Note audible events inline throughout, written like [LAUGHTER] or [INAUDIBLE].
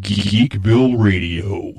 Geekville Radio.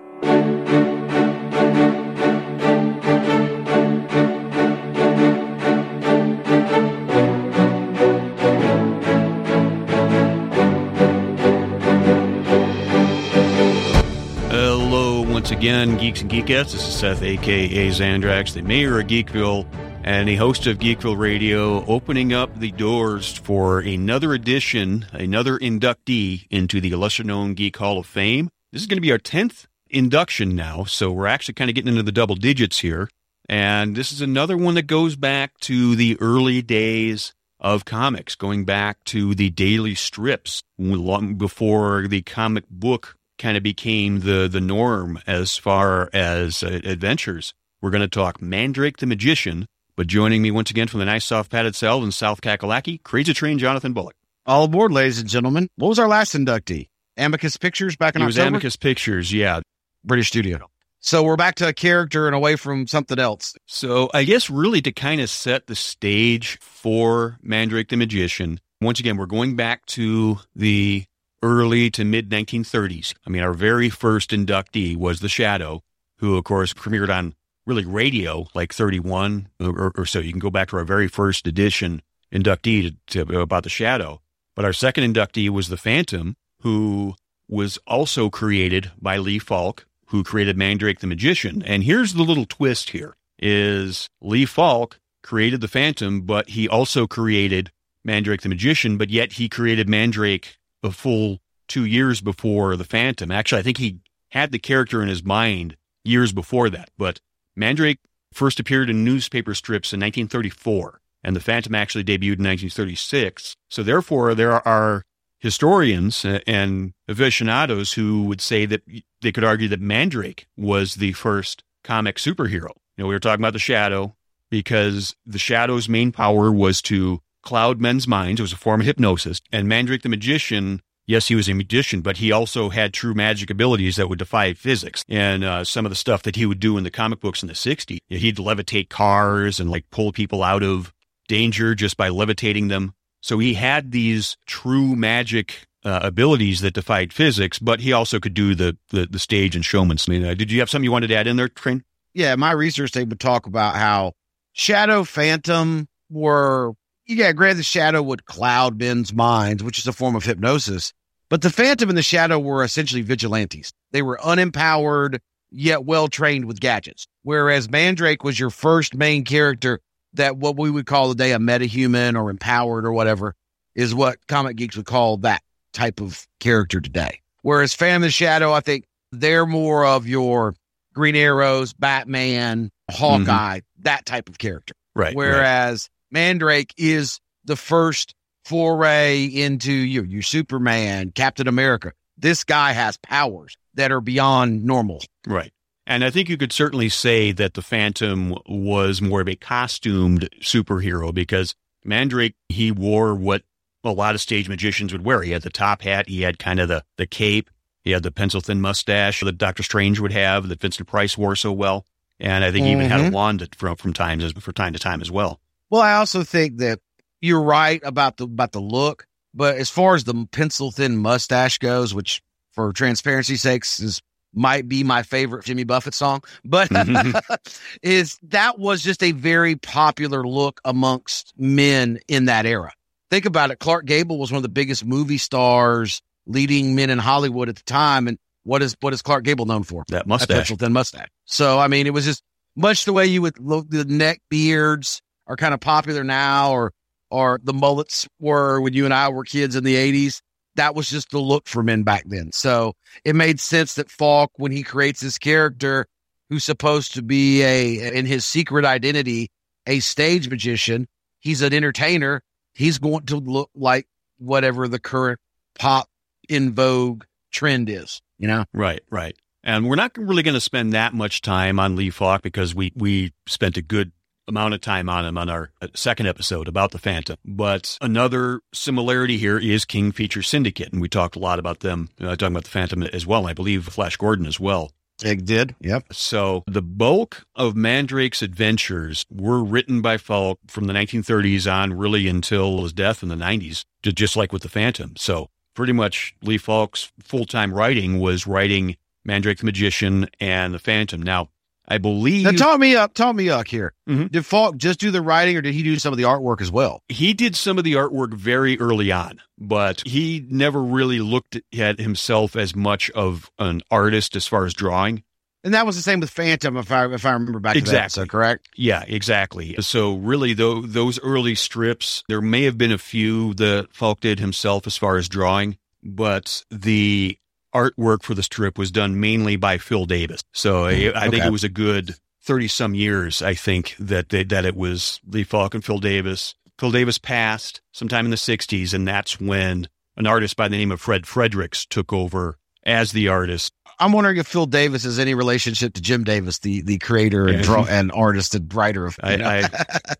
Hello, once again, Geeks and Geekettes. This is Seth, aka Zandrax, the mayor of Geekville and a host of Geekville Radio, opening up the doors for another edition, another inductee into the lesser known Geek Hall of Fame. This is going to be our 10th induction now, so we're actually kind of getting into the double digits here. And this is another one that goes back to the early days of comics, going back to the daily strips, long before the comic book kind of became the, the norm as far as uh, adventures. We're going to talk Mandrake the Magician, but joining me once again from the nice soft padded cell in South Kakalaki, Crazy Train Jonathan Bullock. All aboard, ladies and gentlemen. What was our last inductee? Amicus Pictures back in October. It was Amicus Pictures, yeah. British studio. So we're back to a character and away from something else. So I guess really to kind of set the stage for Mandrake the Magician, once again, we're going back to the early to mid 1930s. I mean, our very first inductee was The Shadow, who, of course, premiered on really radio like 31 or, or so. You can go back to our very first edition inductee to, to, about The Shadow. But our second inductee was The Phantom, who was also created by Lee Falk, who created Mandrake the Magician. And here's the little twist here is Lee Falk created the Phantom, but he also created Mandrake the Magician, but yet he created Mandrake a full two years before the Phantom. Actually, I think he had the character in his mind years before that, but Mandrake first appeared in newspaper strips in 1934, and the Phantom actually debuted in 1936. So therefore, there are historians and aficionados who would say that they could argue that Mandrake was the first comic superhero. You know, we were talking about the Shadow because the Shadow's main power was to cloud men's minds. It was a form of hypnosis. And Mandrake the magician, yes, he was a magician, but he also had true magic abilities that would defy physics. And uh, some of the stuff that he would do in the comic books in the 60s, he'd levitate cars and like pull people out of danger just by levitating them. So he had these true magic uh, abilities that defied physics, but he also could do the the, the stage and showman. I mean, uh, did you have something you wanted to add in there, Train? Yeah, my research they would talk about how Shadow Phantom were yeah, granted the Shadow would cloud men's minds, which is a form of hypnosis. But the Phantom and the Shadow were essentially vigilantes. They were unempowered, yet well trained with gadgets. Whereas Mandrake was your first main character that what we would call today a metahuman or empowered or whatever is what comic geeks would call that type of character today. Whereas Phantom and Shadow, I think they're more of your Green Arrows, Batman, Hawkeye, mm-hmm. that type of character. Right. Whereas right. Mandrake is the first foray into your, your Superman, Captain America. This guy has powers that are beyond normal. Right. And I think you could certainly say that the Phantom was more of a costumed superhero because Mandrake, he wore what a lot of stage magicians would wear. He had the top hat, he had kind of the, the cape, he had the pencil thin mustache that Doctor Strange would have that Vincent Price wore so well. And I think he mm-hmm. even had a wand from, from time to, for time to time as well. Well, I also think that you're right about the about the look, but as far as the pencil thin mustache goes, which for transparency's sakes is might be my favorite Jimmy Buffett song, but mm-hmm. [LAUGHS] is that was just a very popular look amongst men in that era. Think about it. Clark Gable was one of the biggest movie stars, leading men in Hollywood at the time. And what is, what is Clark Gable known for? That mustache. That thin mustache. So, I mean, it was just much the way you would look, the neck beards are kind of popular now or, or the mullets were when you and I were kids in the eighties that was just the look for men back then. So it made sense that Falk, when he creates this character who's supposed to be a, in his secret identity, a stage magician, he's an entertainer. He's going to look like whatever the current pop in vogue trend is, you know? Right, right. And we're not really going to spend that much time on Lee Falk because we, we spent a good amount of time on him on our uh, second episode about the Phantom. But another similarity here is King Feature Syndicate, and we talked a lot about them, uh, talking about the Phantom as well. I believe Flash Gordon as well. It did. Yep. So the bulk of Mandrake's adventures were written by Falk from the 1930s on really until his death in the 90s, just like with the Phantom. So pretty much Lee Falk's full time writing was writing Mandrake the Magician and the Phantom. Now, I believe. Now, tell me up, tell me up here. Mhm. Did Falk just do the writing, or did he do some of the artwork as well? he did some of the artwork very early on, but he never really looked at himself as much of an artist as far as drawing. And that was the same with Phantom, if I if I remember back to that Exactly. episode, correct? Yeah, exactly. So really, though, those early strips, there may have been a few that Falk did himself as far as drawing, but the artwork for the strip was done mainly by Phil Davis. So I, I think Mm-hmm. It was a good thirty some years. I think that they, that it was Lee Falk and Phil Davis. Phil Davis passed sometime in the '60s, and that's when an artist by the name of Fred Fredericks took over as the artist. I'm wondering if Phil Davis has any relationship to Jim Davis, the the creator and draw [LAUGHS] and artist and writer of. I. I,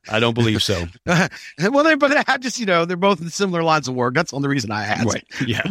I don't believe so. [LAUGHS] well, they but [LAUGHS] I just you know they're both in similar lines of work. That's the only reason I asked. Right. Yeah.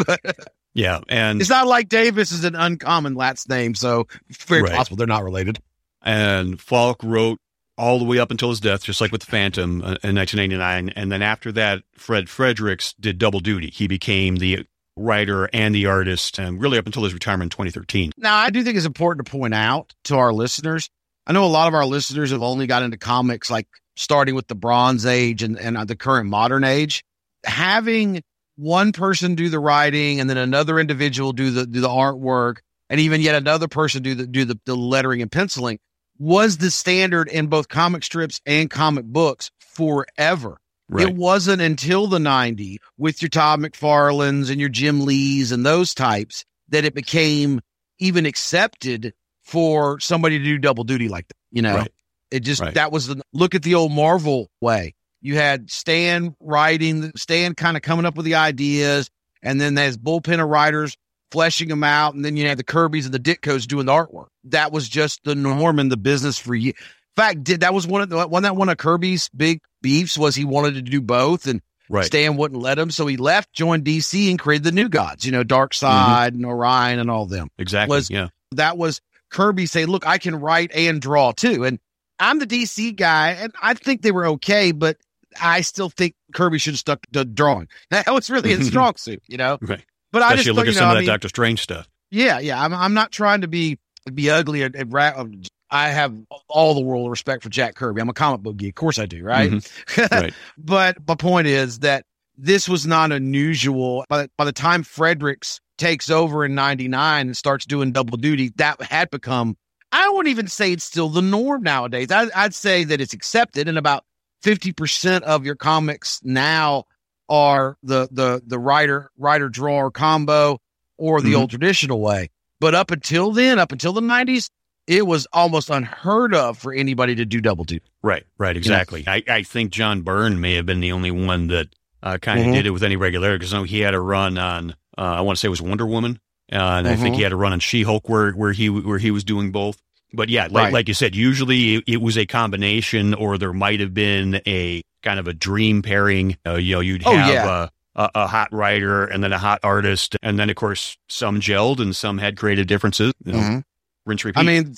Yeah. And It's not like Davis is an uncommon last name, so very Right. possible they're not related. and Falk wrote all the way up until his death, just like with the Phantom uh, in 1989. And then after that, Fred Fredericks did double duty. He became the writer and the artist, and really up until his retirement in 2013. Now, I do think it's important to point out to our listeners. I know a lot of our listeners have only got into comics like starting with the Bronze Age and, and the current modern age. Having one person do the writing and then another individual do the do the artwork and even yet another person do the do the, the lettering and penciling was the standard in both comic strips and comic books forever. Right. It wasn't until the 90s with your Todd McFarlanes and your Jim Lees and those types that it became even accepted for somebody to do double duty like that. You know, Right. it just, Right. that was the look at the old Marvel way. You had Stan writing, Stan kind of coming up with the ideas, and then there's bullpen of writers fleshing them out. And then you had the Kirby's and the Ditkos doing the artwork. That was just the norm in the business for you. In fact, did that was one of the one that one of Kirby's big beefs was he wanted to do both and right. Stan wouldn't let him. So he left, joined DC and created the new gods, you know, Dark mm-hmm. Side and Orion and all them. exactly. was- yeah. That was Kirby saying, look, I can write and draw too. And I'm the DC guy and I think they were okay, but I still think Kirby should have stuck to drawing. [LAUGHS] That was really his strong [LAUGHS] suit, you know? Right. But I just Especially look you at know, some I of that Doctor Strange stuff. yeah, yeah. I'm, I'm not trying to be be ugly and, and ra- I have all the world of respect for Jack Kirby. I'm a comic book geek. Of course I do, right? Mhm. [LAUGHS] Right. but my point is that this was not unusual. By the, by the time Fredericks takes over in 99 and starts doing double duty, that had become, I wouldn't even say it's still the norm nowadays. I, I'd say that it's accepted and about 50% of your comics now are the, the, the writer, writer drawer combo or the Mhm. old traditional way. But up until then, up until the 90s, it was almost unheard of for anybody to do double duty. Right, right, exactly. I, I think John Byrne may have been the only one that uh, kind of Mhm. did it with any regularity because he had a run on, uh, I want to say it was Wonder Woman, uh, and I think Mhm. he had a run on She Hulk where where he where he was doing both. But yeah, like, Right. like you said, usually it, was a combination, or there might have been a kind of a dream pairing. Uh, you know, you'd Oh, have yeah. a, a, a hot writer and then a hot artist, and then of course some gelled and some had creative differences. You know, Mhm. Rinse repeat. I mean,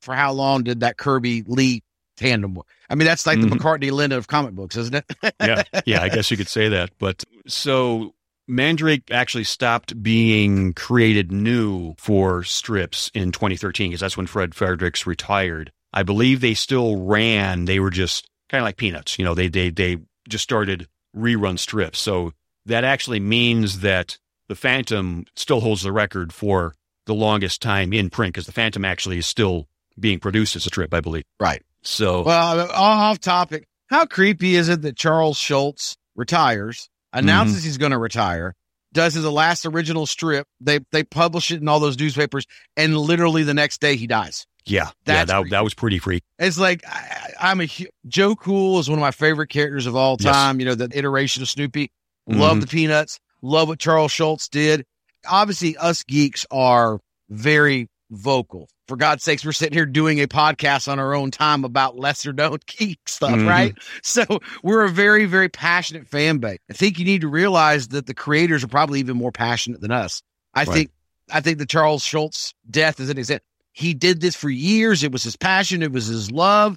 for how long did that Kirby Lee tandem work? I mean, that's like Mhm. the McCartney Linda of comic books, isn't it? yeah, [LAUGHS] yeah, I guess you could say that. But so Mandrake actually stopped being created new for strips in 2013 because that's when Fred Fredericks retired. I believe they still ran. They were just kind of like peanuts, you know. They they they just started rerun strips. So that actually means that the Phantom still holds the record for the longest time in print because the Phantom actually is still being produced as a strip, I believe. Right. So Well, off topic. How creepy is it that Charles Schulz retires, announces Mm-hmm. he's going to retire, does his last original strip? They they publish it in all those newspapers, and literally the next day he dies. yeah, yeah, that that was pretty freaky. It's like I, I'm a Joe Cool is one of my favorite characters of all Yes. time. You know, the iteration of Snoopy. Love the Peanuts. Love what Charles Schulz did. Obviously, us geeks are very vocal. For God's sakes, we're sitting here doing a podcast on our own time about lesser known [LAUGHS] geek stuff, Mhm. right? So we're a very, very passionate fan base. I think you need to realize that the creators are probably even more passionate than us. I Right. think, I think the Charles Schulz death is an example. He did this for years. It was his passion. It was his love.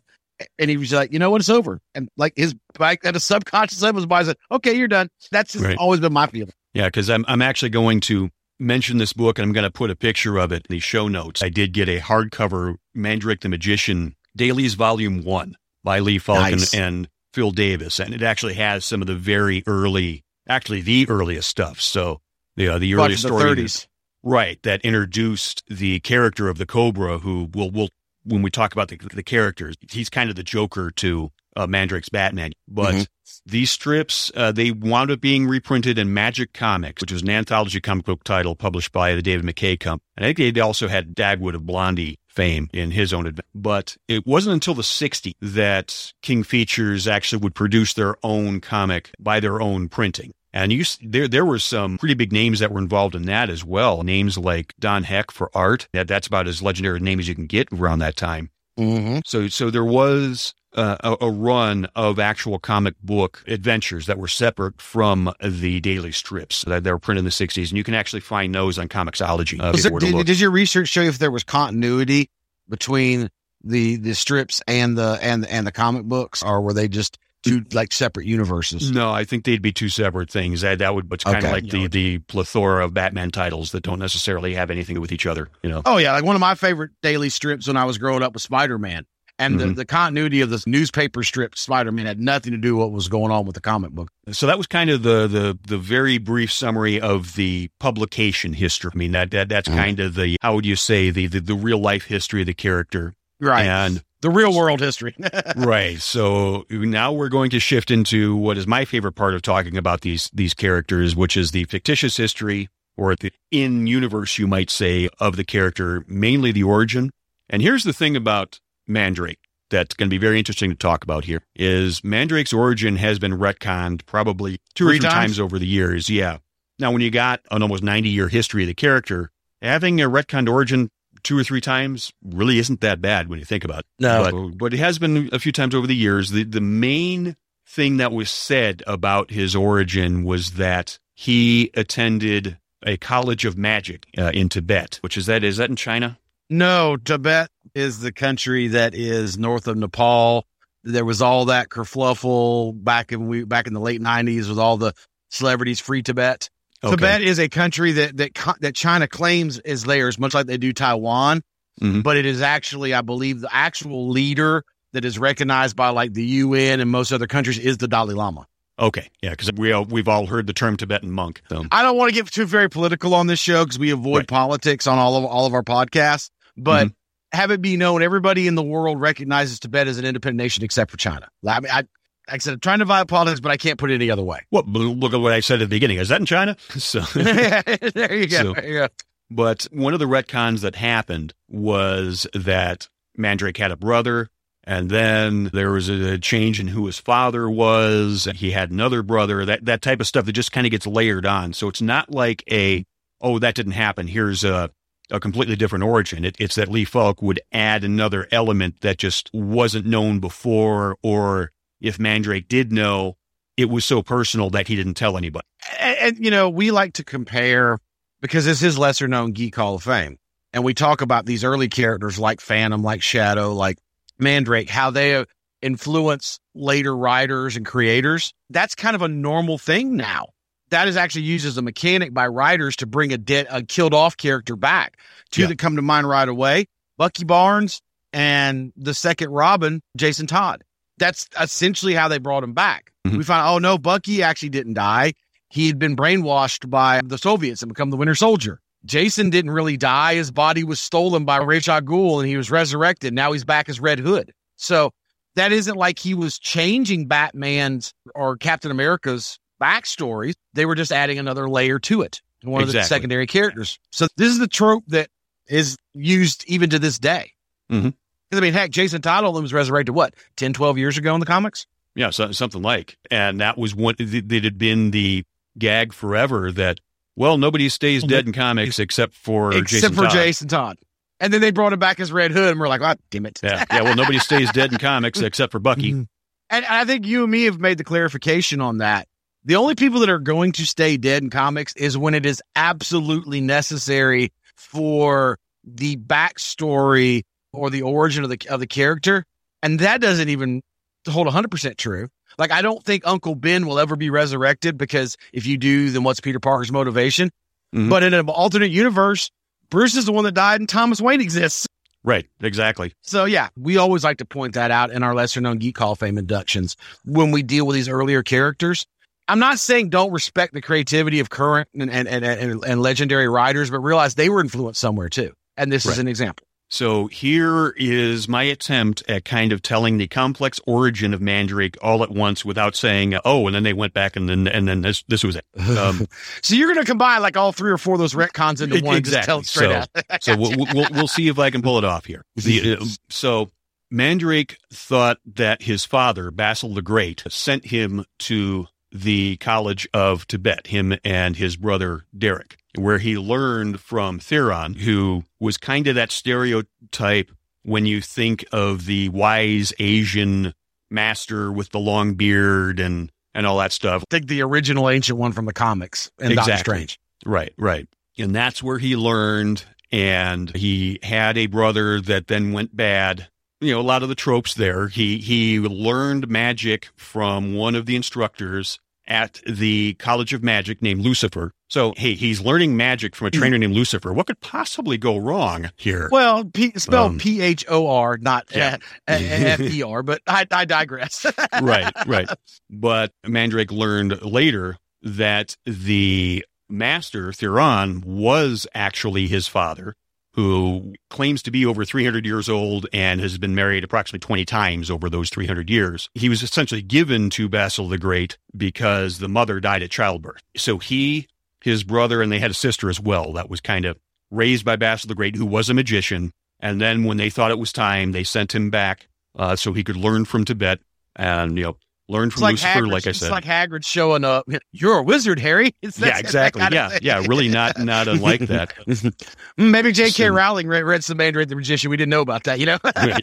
And he was like, you know what? It's over. And like his, like at a subconscious level, his body said, okay, you're done. That's just Right. always been my feeling. Yeah, because I'm I'm actually going to mention this book and I'm going to put a picture of it in the show notes. I did get a hardcover Mandrake the Magician Dailies Volume One by Lee Falk Nice. and, Phil Davis, and it actually has some of the very early, actually the earliest stuff. So the uh, the earliest of the story, 30s. right? That introduced the character of the Cobra, who will will when we talk about the the characters, he's kind of the Joker to uh, Mandrake's Batman, but. Mhm. These strips, uh, they wound up being reprinted in Magic Comics, which was an anthology comic book title published by the David McKay Company. And I think they also had Dagwood of Blondie fame in his own advent. But it wasn't until the 60s that King Features actually would produce their own comic by their own printing. And you, there, there were some pretty big names that were involved in that as well. Names like Don Heck for art. That, that's about as legendary a name as you can get around that time. Mm-hmm. So, so there was uh, a, a run of actual comic book adventures that were separate from the daily strips that, that were printed in the '60s, and you can actually find those on Comixology. Uh, if there- did, did your research show you if there was continuity between the the strips and the and and the comic books, or were they just two like separate universes? no, I think they'd be two separate things. That that would, but kind Okay. of like the the plethora of Batman titles that don't necessarily have anything with each other. You know. Oh yeah, like one of my favorite daily strips when I was growing up was Spider Man, and the, Mhm. the continuity of this newspaper strip Spider Man had nothing to do with what was going on with the comic book. So that was kind of the the the very brief summary of the publication history. I mean that, that that's Mhm. kind of the how would you say the, the the real life history of the character Right, and the real world history. [LAUGHS] right. So now we're going to shift into what is my favorite part of talking about these these characters, which is the fictitious history or the in universe, you might say, of the character, mainly the origin. And here's the thing about Mandrake that's going to be very interesting to talk about here is Mandrake's origin has been retconned probably two Three or three times? times over the years. Yeah. Now, when you got an almost 90 year history of the character, having a retconned origin two or three times really isn't that bad when you think about it. But, but it has been a few times over the years. The, the main thing that was said about his origin was that he attended a college of magic uh, in Tibet, which is that, is that in China? No, Tibet is the country that is north of Nepal. There was all that kerfluffle back in we back in the late nineties with all the celebrities free Tibet. Okay. Tibet is a country that that that China claims is theirs, much like they do Taiwan. Mhm. But it is actually, I believe, the actual leader that is recognized by like the UN and most other countries is the Dalai Lama. Okay. Yeah. Because we all, we've all heard the term Tibetan monk. So. I don't want to get too very political on this show because we avoid Right. politics on all of all of our podcasts. But have it be known, everybody in the world recognizes Tibet as an independent nation except for China. I mean, I, like I said, I'm trying to avoid politics, but I can't put it any other way. Well, look at what I said at the beginning. Is that in China? [LAUGHS] So, [LAUGHS] there you go. So- There you go. but one of the retcons that happened was that Mandrake had a brother, and then there was a change in who his father was. He had another brother. That that type of stuff that just kind of gets layered on. So it's not like a oh that didn't happen. Here's a a completely different origin. It, it's that Lee Falk would add another element that just wasn't known before, or if Mandrake did know, it was so personal that he didn't tell anybody. and, and, you know, we like to compare because this is lesser known Geek Hall of Fame. And we talk about these early characters like Phantom, like Shadow, like Mandrake, how they uh, influence later writers and creators. That's kind of a normal thing now. That is actually used as a mechanic by writers to bring a dead, a killed off character back. Two Yeah. that come to mind right away Bucky Barnes and the second Robin, Jason Todd. That's essentially how they brought him back. Mhm. We found, oh no, Bucky actually didn't die he had been brainwashed by the Soviets and become the Winter Soldier. Jason didn't really die. His body was stolen by Ra's al Ghul and he was resurrected. Now he's back as Red Hood. So that isn't like he was changing Batman's or Captain America's backstories. They were just adding another layer to it. One of the secondary characters. So this is the trope that is used even to this day. Mhm. Because I mean, heck, Jason Todd only was resurrected what, 10, 12 years ago in the comics? Yeah, so, something like, and that was what that had been the gag forever. That well, nobody stays dead in comics except for Except Jason for Todd. Jason Todd. And then they brought him back as Red Hood, and we're like, oh, damn it. Yeah, yeah. Well, nobody stays dead in comics except for Bucky. [LAUGHS] And I think you and me have made the clarification on that. The only people that are going to stay dead in comics is when it is absolutely necessary for the backstory or the origin of the of the character, and that doesn't even hold hundred percent true. Like, I don't think Uncle Ben will ever be resurrected because if you do, then what's Peter Parker's motivation? Mhm. But in an alternate universe, Bruce is the one that died and Thomas Wayne exists. Right. Exactly. So yeah, we always like to point that out in our lesser known Geek Hall of Fame inductions when we deal with these earlier characters. I'm not saying don't respect the creativity of current and and, and, and, and legendary writers, but realize they were influenced somewhere too. And this is an example. So here is my attempt at kind of telling the complex origin of Mandrake all at once without saying, "Oh," and then they went back and then and then this this was it. Um, [LAUGHS] so you're going to combine like all three or four of those retcons into one and tell straight Exactly. out. [LAUGHS] so we'll, we'll we'll see if I can pull it off here. The, [LAUGHS] uh, so Mandrake thought that his father Basil the Great sent him to the College of Tibet, him and his brother Derek, where he learned from Theron, who was kind of that stereotype when you think of the wise Asian master with the long beard and and all that stuff. Take the original ancient one from the comics and Doctor Strange. Right, right. And that's where he learned. And he had a brother that then went bad. You know, a lot of the tropes there. He he learned magic from one of the instructors at the College of Magic named Luciphor. So, hey, he's learning magic from a trainer named Luciphor. What could possibly go wrong here? Well, P- spelled Um, P H O R, not yeah. F E R. But I, I digress. [LAUGHS] right, right. But Mandrake learned later that the master, Theron, was actually his father, who claims to be over 300 years old and has been married approximately 20 times over those 300 years. He was essentially given to Basil the Great because the mother died at childbirth. So he, his brother, and they had a sister as well that was kind of raised by Basil the Great, who was a magician. And then when they thought it was time, they sent him back uh, so he could learn from Tibet and, you know, learn It's from like Luciphor, Hagrid. like I It's said. like Hagrid showing up. [LAUGHS] You're a wizard, Harry. [LAUGHS] It's yeah, exactly. Yeah, yeah, really not not unlike [LAUGHS] that. Mm, Maybe J.K. So- Rowling read, read some Mandrake the Magician. We didn't know about that, you know? Right.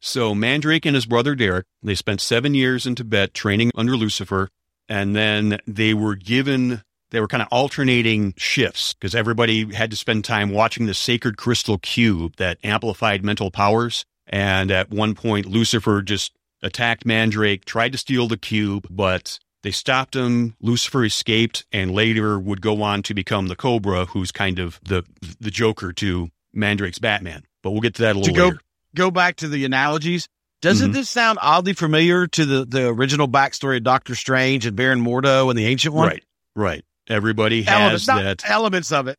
So Mandrake and his brother Derek, they spent seven years in Tibet training under Luciphor, and then they were given they were kind of alternating shifts because everybody had to spend time watching the sacred crystal cube that amplified mental powers. And at one point, Luciphor just attacked Mandrake, tried to steal the cube, but they stopped him. Luciphor escaped, and later would go on to become the Cobra, who's kind of the the Joker to Mandrake's Batman. But we'll get to that a little go- later. Go back to the analogies. Doesn't Mhm. this sound oddly familiar to the, the original backstory of Doctor Strange and Baron Mordo and the Ancient One? Right, right. Everybody has that. elements of it.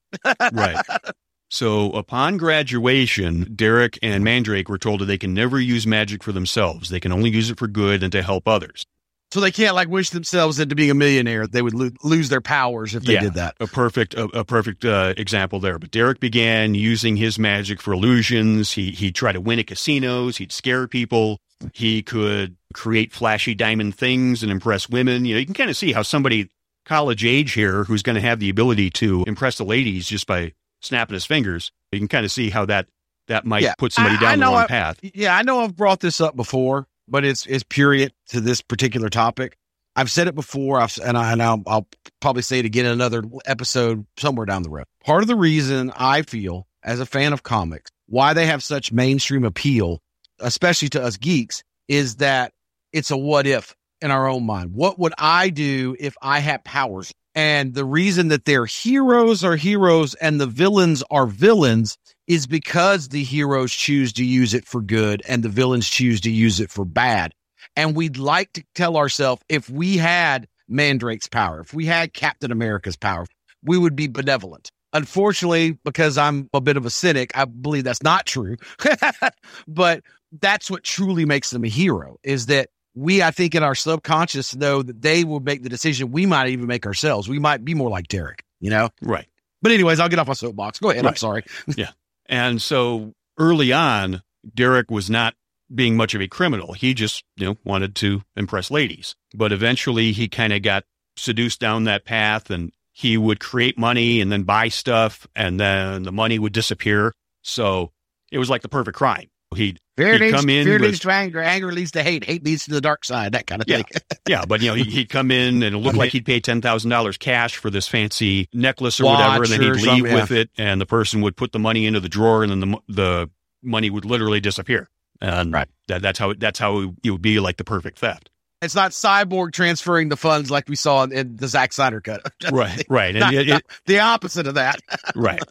right. [LAUGHS] So upon graduation, Derek and Mandrake were told that they can never use magic for themselves. They can only use it for good and to help others. So they can't like wish themselves into being a millionaire. They would lo- lose their powers if they Yeah. did that. A perfect, a, a perfect uh, example there. But Derek began using his magic for illusions. He he tried to win at casinos. He'd scare people. He could create flashy diamond things and impress women. You know, you can kind of see how somebody college age here who's going to have the ability to impress the ladies just by snapping his fingers. You can kind of see how that that might Yeah. put somebody I- down I the wrong I- path. Yeah, I know I've brought this up before, but it's it's purient to this particular topic. I've said it before, I've, and, I, and I'll, I'll probably say it again in another episode somewhere down the road. Part of the reason I feel, as a fan of comics, why they have such mainstream appeal, especially to us geeks, is that it's a what if in our own mind. What would I do if I had powers? And the reason that their heroes are heroes and the villains are villains is because the heroes choose to use it for good and the villains choose to use it for bad. And we'd like to tell ourselves if we had Mandrake's power, if we had Captain America's power, we would be benevolent. Unfortunately, because I'm a bit of a cynic, I believe that's not true. [LAUGHS] but that's what truly makes them a hero is that we, I think, in our subconscious know that they will make the decision we might even make ourselves. We might be more like Derek, you know? Right. But anyways, I'll get off my soapbox. Go ahead. I'm sorry. [LAUGHS] yeah. And so early on, Derek was not being much of a criminal. He just, you know, wanted to impress ladies. But eventually he kind of got seduced down that path and he would create money and then buy stuff and then the money would disappear. So it was like the perfect crime. He'd, Fear He'd leads, come in fear with- leads to anger, anger leads to hate, hate leads to the dark side, that kind of Yeah. thing. [LAUGHS] yeah, but you know, he- he'd come in and it looked like he'd pay $10,000 cash for this fancy necklace or whatever. And then he'd leave yeah. with it and the person would put the money into the drawer and then the, the money would literally disappear. And Right. that, that's how, that's how it would be like the perfect theft. It's not Cyborg transferring the funds like we saw in, in the Zack Snyder cut. [LAUGHS] right, right. Not- And it- not- the opposite of that. [LAUGHS] right.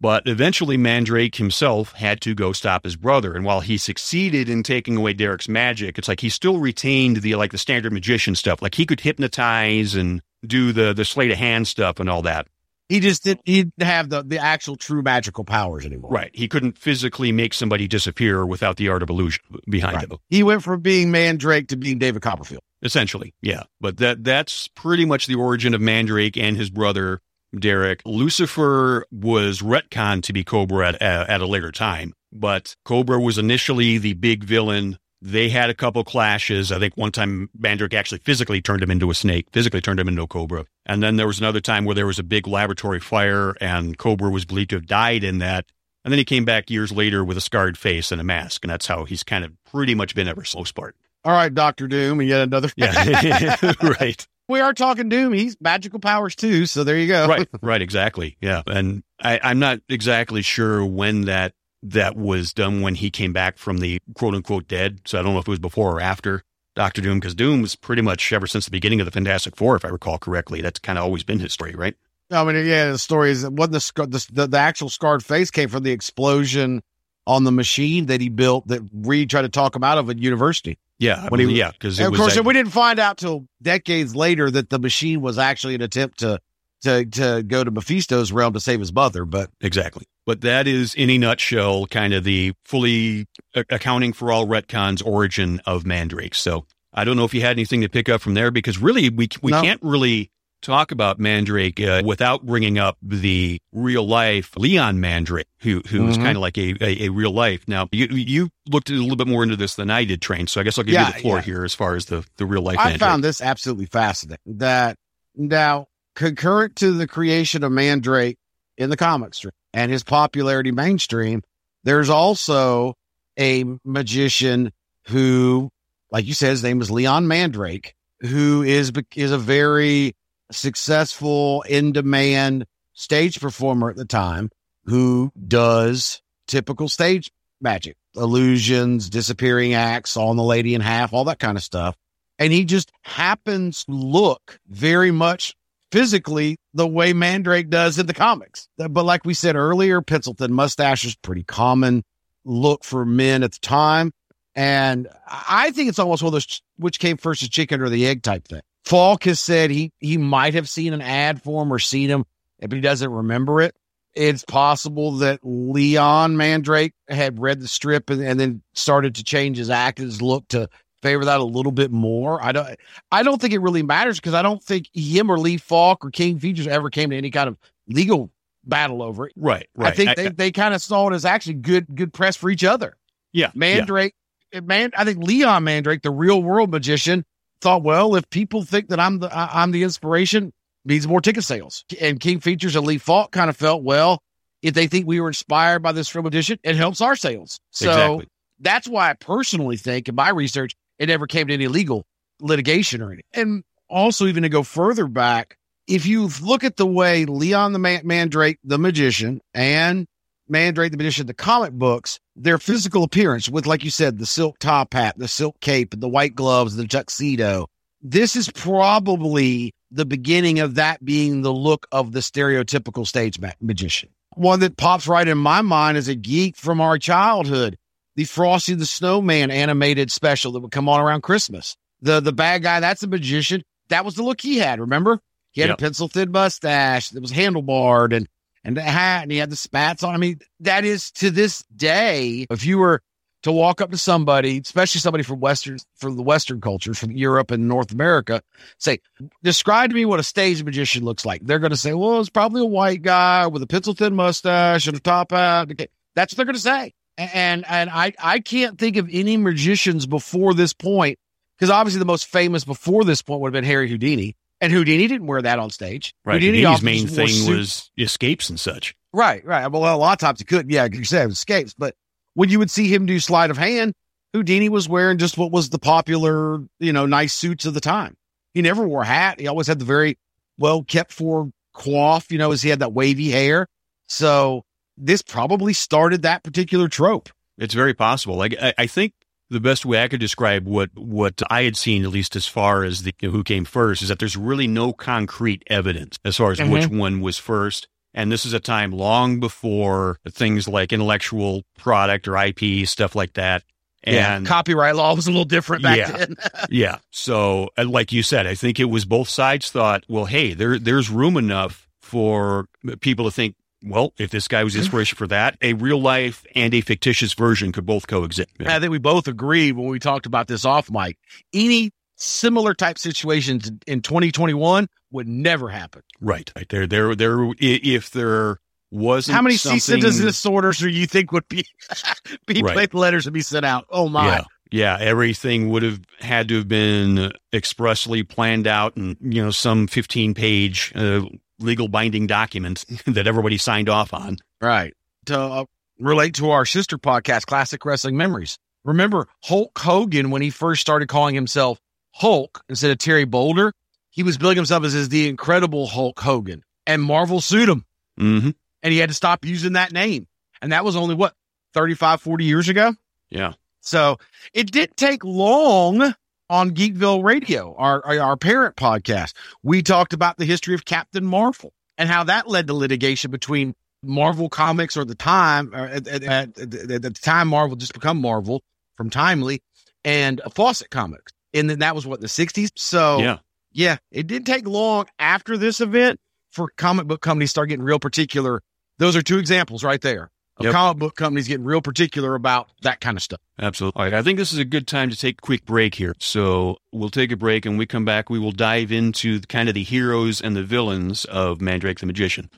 But eventually, Mandrake himself had to go stop his brother. And while he succeeded in taking away Derek's magic, it's like he still retained the like the standard magician stuff. Like he could hypnotize and do the the sleight of hand stuff and all that. He just didn't. He didn't have the the actual true magical powers anymore. Right. He couldn't physically make somebody disappear without the art of illusion behind Right. him. He went from being Mandrake to being David Copperfield. Essentially, yeah. But that that's pretty much the origin of Mandrake and his brother Derek. Luciphor was retconned to be Cobra at, at a later time, but Cobra was initially the big villain. They had a couple clashes. I think one time Mandrake actually physically turned him into a snake, physically turned him into a cobra. And then there was another time where there was a big laboratory fire and Cobra was believed to have died in that. And then he came back years later with a scarred face and a mask. And that's how he's kind of pretty much been ever so part. All right, Doctor Doom, and yet another. Yeah. [LAUGHS] right. We are talking Doom. He's magical powers too. So there you go. right, [LAUGHS] right, exactly. Yeah, and I, I'm not exactly sure when that that was done when he came back from the quote unquote dead. So I don't know if it was before or after Doctor Doom, because Doom was pretty much ever since the beginning of the Fantastic Four, if I recall correctly. That's kind of always been his story, right? I mean, yeah, the story is what the, scar- the the the actual scarred face came from the explosion on the machine that he built that Reed tried to talk him out of at university. Yeah, When he yeah, because of course, like- we didn't find out till decades later that the machine was actually an attempt to to to go to Mephisto's realm to save his mother. But Exactly. But that is, in a nutshell, kind of the fully accounting for all retcons origin of Mandrake. So I don't know if you had anything to pick up from there because really we we No. can't really talk about Mandrake uh, without bringing up the real life Leon Mandrake, who who's Mhm. kind of like a, a a real life. Now you you looked a little bit more into this than I did, Train. So I guess I'll give Yeah, you the floor yeah. here as far as the the real life. I Mandrake. found this absolutely fascinating. That now concurrent to the creation of Mandrake in the comic strip and his popularity mainstream, there's also a magician who, like you said, his name is Leon Mandrake, who is is a very successful, in demand stage performer at the time, who does typical stage magic, illusions, disappearing acts, on the lady in half, all that kind of stuff. And he just happens to look very much physically the way Mandrake does in the comics. But like we said earlier, pencil thin mustache is pretty common look for men at the time. And I think it's almost one of those which came first, the chicken or the egg type thing. Falk has said he he might have seen an ad for him or seen him, but he doesn't remember it. It's possible that Leon Mandrake had read the strip and, and then started to change his act, and his look to favor that a little bit more. I don't I don't think it really matters because I don't think him or Lee Falk or King Features ever came to any kind of legal battle over it. right, right. I think they, they kind of saw it as actually good good press for each other. yeah, yeah. Mandrake, man, I think Leon Mandrake, the real world magician, thought, well, if people think that I'm the I, I'm the inspiration, means more ticket sales. And King Features and Lee Falk kind of felt, well, if they think we were inspired by this film edition, it helps our sales. So exactly. that's why I personally think in my research, it never came to any legal litigation or anything. And also, even to go further back, if you look at the way Leon the Man- Mandrake, the magician, and Mandrake the magician, the comic books, their physical appearance with, like you said, the silk top hat, the silk cape, and the white gloves, the tuxedo. This is probably the beginning of that being the look of the stereotypical stage ma- magician. One that pops right in my mind as a geek from our childhood the Frosty the Snowman animated special that would come on around Christmas. The the bad guy, that's a magician. That was the look he had, remember? He had Yep. a pencil thin mustache that was handlebarred and and the hat and he had the spats on. I mean, that is to this day, if you were to walk up to somebody, especially somebody from Western from the Western cultures, from Europe and North America, say, describe to me what a stage magician looks like. They're gonna say, Well, it's probably a white guy with a pencil thin mustache and a top hat. That's what they're gonna say and and I I can't think of any magicians before this point because obviously the most famous before this point would have been Harry Houdini, and Houdini didn't wear that on stage. Right. Houdini Houdini's main thing suit- was escapes and such. right, right. Well, a lot of times he could, yeah, you said escapes, but when you would see him do sleight of hand, Houdini was wearing just what was the popular, you know, nice suits of the time. He never wore a hat. He always had the very well kept for coif, you know, as he had that wavy hair. So this probably started that particular trope. It's very possible. Like I, I think the best way I could describe what what I had seen, at least as far as the who came first, is that there's really no concrete evidence as far as mm-hmm. which one was first. And this is a time long before things like intellectual product or IP stuff like that. And yeah, copyright law was a little different back yeah, then. [LAUGHS] yeah. So, like you said, I think it was both sides thought, well, hey, there there's room enough for people to think well, if this guy was inspiration for that, a real life and a fictitious version could both coexist. Yeah. I think we both agreed when we talked about this off mic. Any similar type situations in 2021 would never happen. Right. Right. There, there, there, if there wasn't How many something... cease and desist orders do you think would be, [LAUGHS] be right. letters would be sent out? Oh my. Yeah. Yeah, everything would have had to have been expressly planned out and, you know, some 15 page uh, legal binding document [LAUGHS] that everybody signed off on. Right. To uh, relate to our sister podcast, Classic Wrestling Memories. Remember Hulk Hogan when he first started calling himself Hulk instead of Terry Boulder? He was billing himself as, as the incredible Hulk Hogan, and Marvel sued him. Mm-hmm. And he had to stop using that name. And that was only what, 35, 40 years ago? Yeah. So it didn't take long on Geekville Radio, our, our parent podcast. We talked about the history of Captain Marvel and how that led to litigation between Marvel Comics or the time uh, at, at, at, at, the time Marvel just become Marvel from Timely and Fawcett Comics. And then that was what the 60s. So yeah, yeah, it didn't take long after this event for comic book companies start getting real particular. Those are two examples right there yep. comic book companies getting real particular about that kind of stuff. Absolutely. All right. I think this is a good time to take a quick break here. So we'll take a break and when we come back, we will dive into kind of the heroes and the villains of Mandrake the Magician.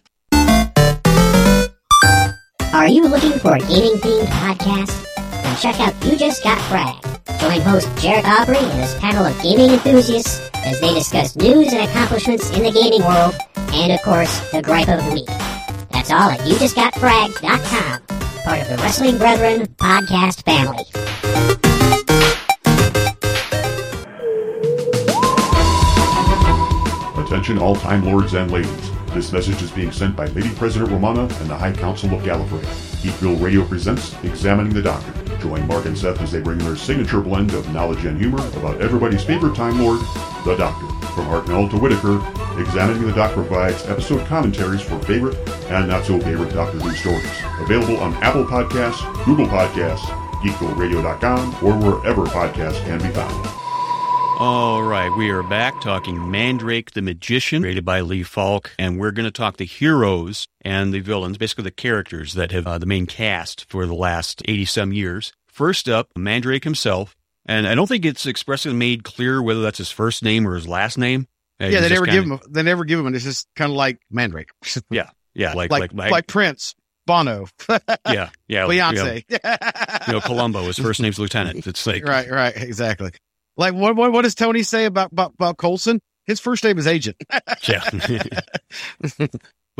Are you looking for a gaming themed podcast? Then check out You Just Got Fragged. Join host Jared Aubrey and his panel of gaming enthusiasts as they discuss news and accomplishments in the gaming world and, of course, the gripe of the week. All at YouJustGotFragged.com, part of the Wrestling Brethren podcast family. Attention all Time Lords and ladies. This message is being sent by Lady President Romana and the High Council of Gallifrey. Geekville Radio presents Examining the Doctor. Join Mark and Seth as they bring their signature blend of knowledge and humor about everybody's favorite Time Lord, the Doctor. From Hartnell to Whittaker, Examining the Doctor provides episode commentaries for favorite and not so favorite Doctor Who stories. Available on Apple Podcasts, Google Podcasts, GeekvilleRadio.com, or wherever podcasts can be found. All right, we are back talking Mandrake the Magician, created by Lee Falk, and we're going to talk the heroes and the villains, basically the characters that have uh, the main cast for the last 80 some years. First up, Mandrake himself, and I don't think it's expressly made clear whether that's his first name or his last name. Yeah, they never give him. A, they never give him. It's just kind of like Mandrake. [LAUGHS] yeah, yeah, like like like, like Prince, Bono. [LAUGHS] yeah, yeah, Beyonce. you know, Columbo. His first name's Lieutenant. [LAUGHS] It's like right, right, exactly. Like what? What, what does Tony say about about, about Coulson? His first name is Agent. yeah.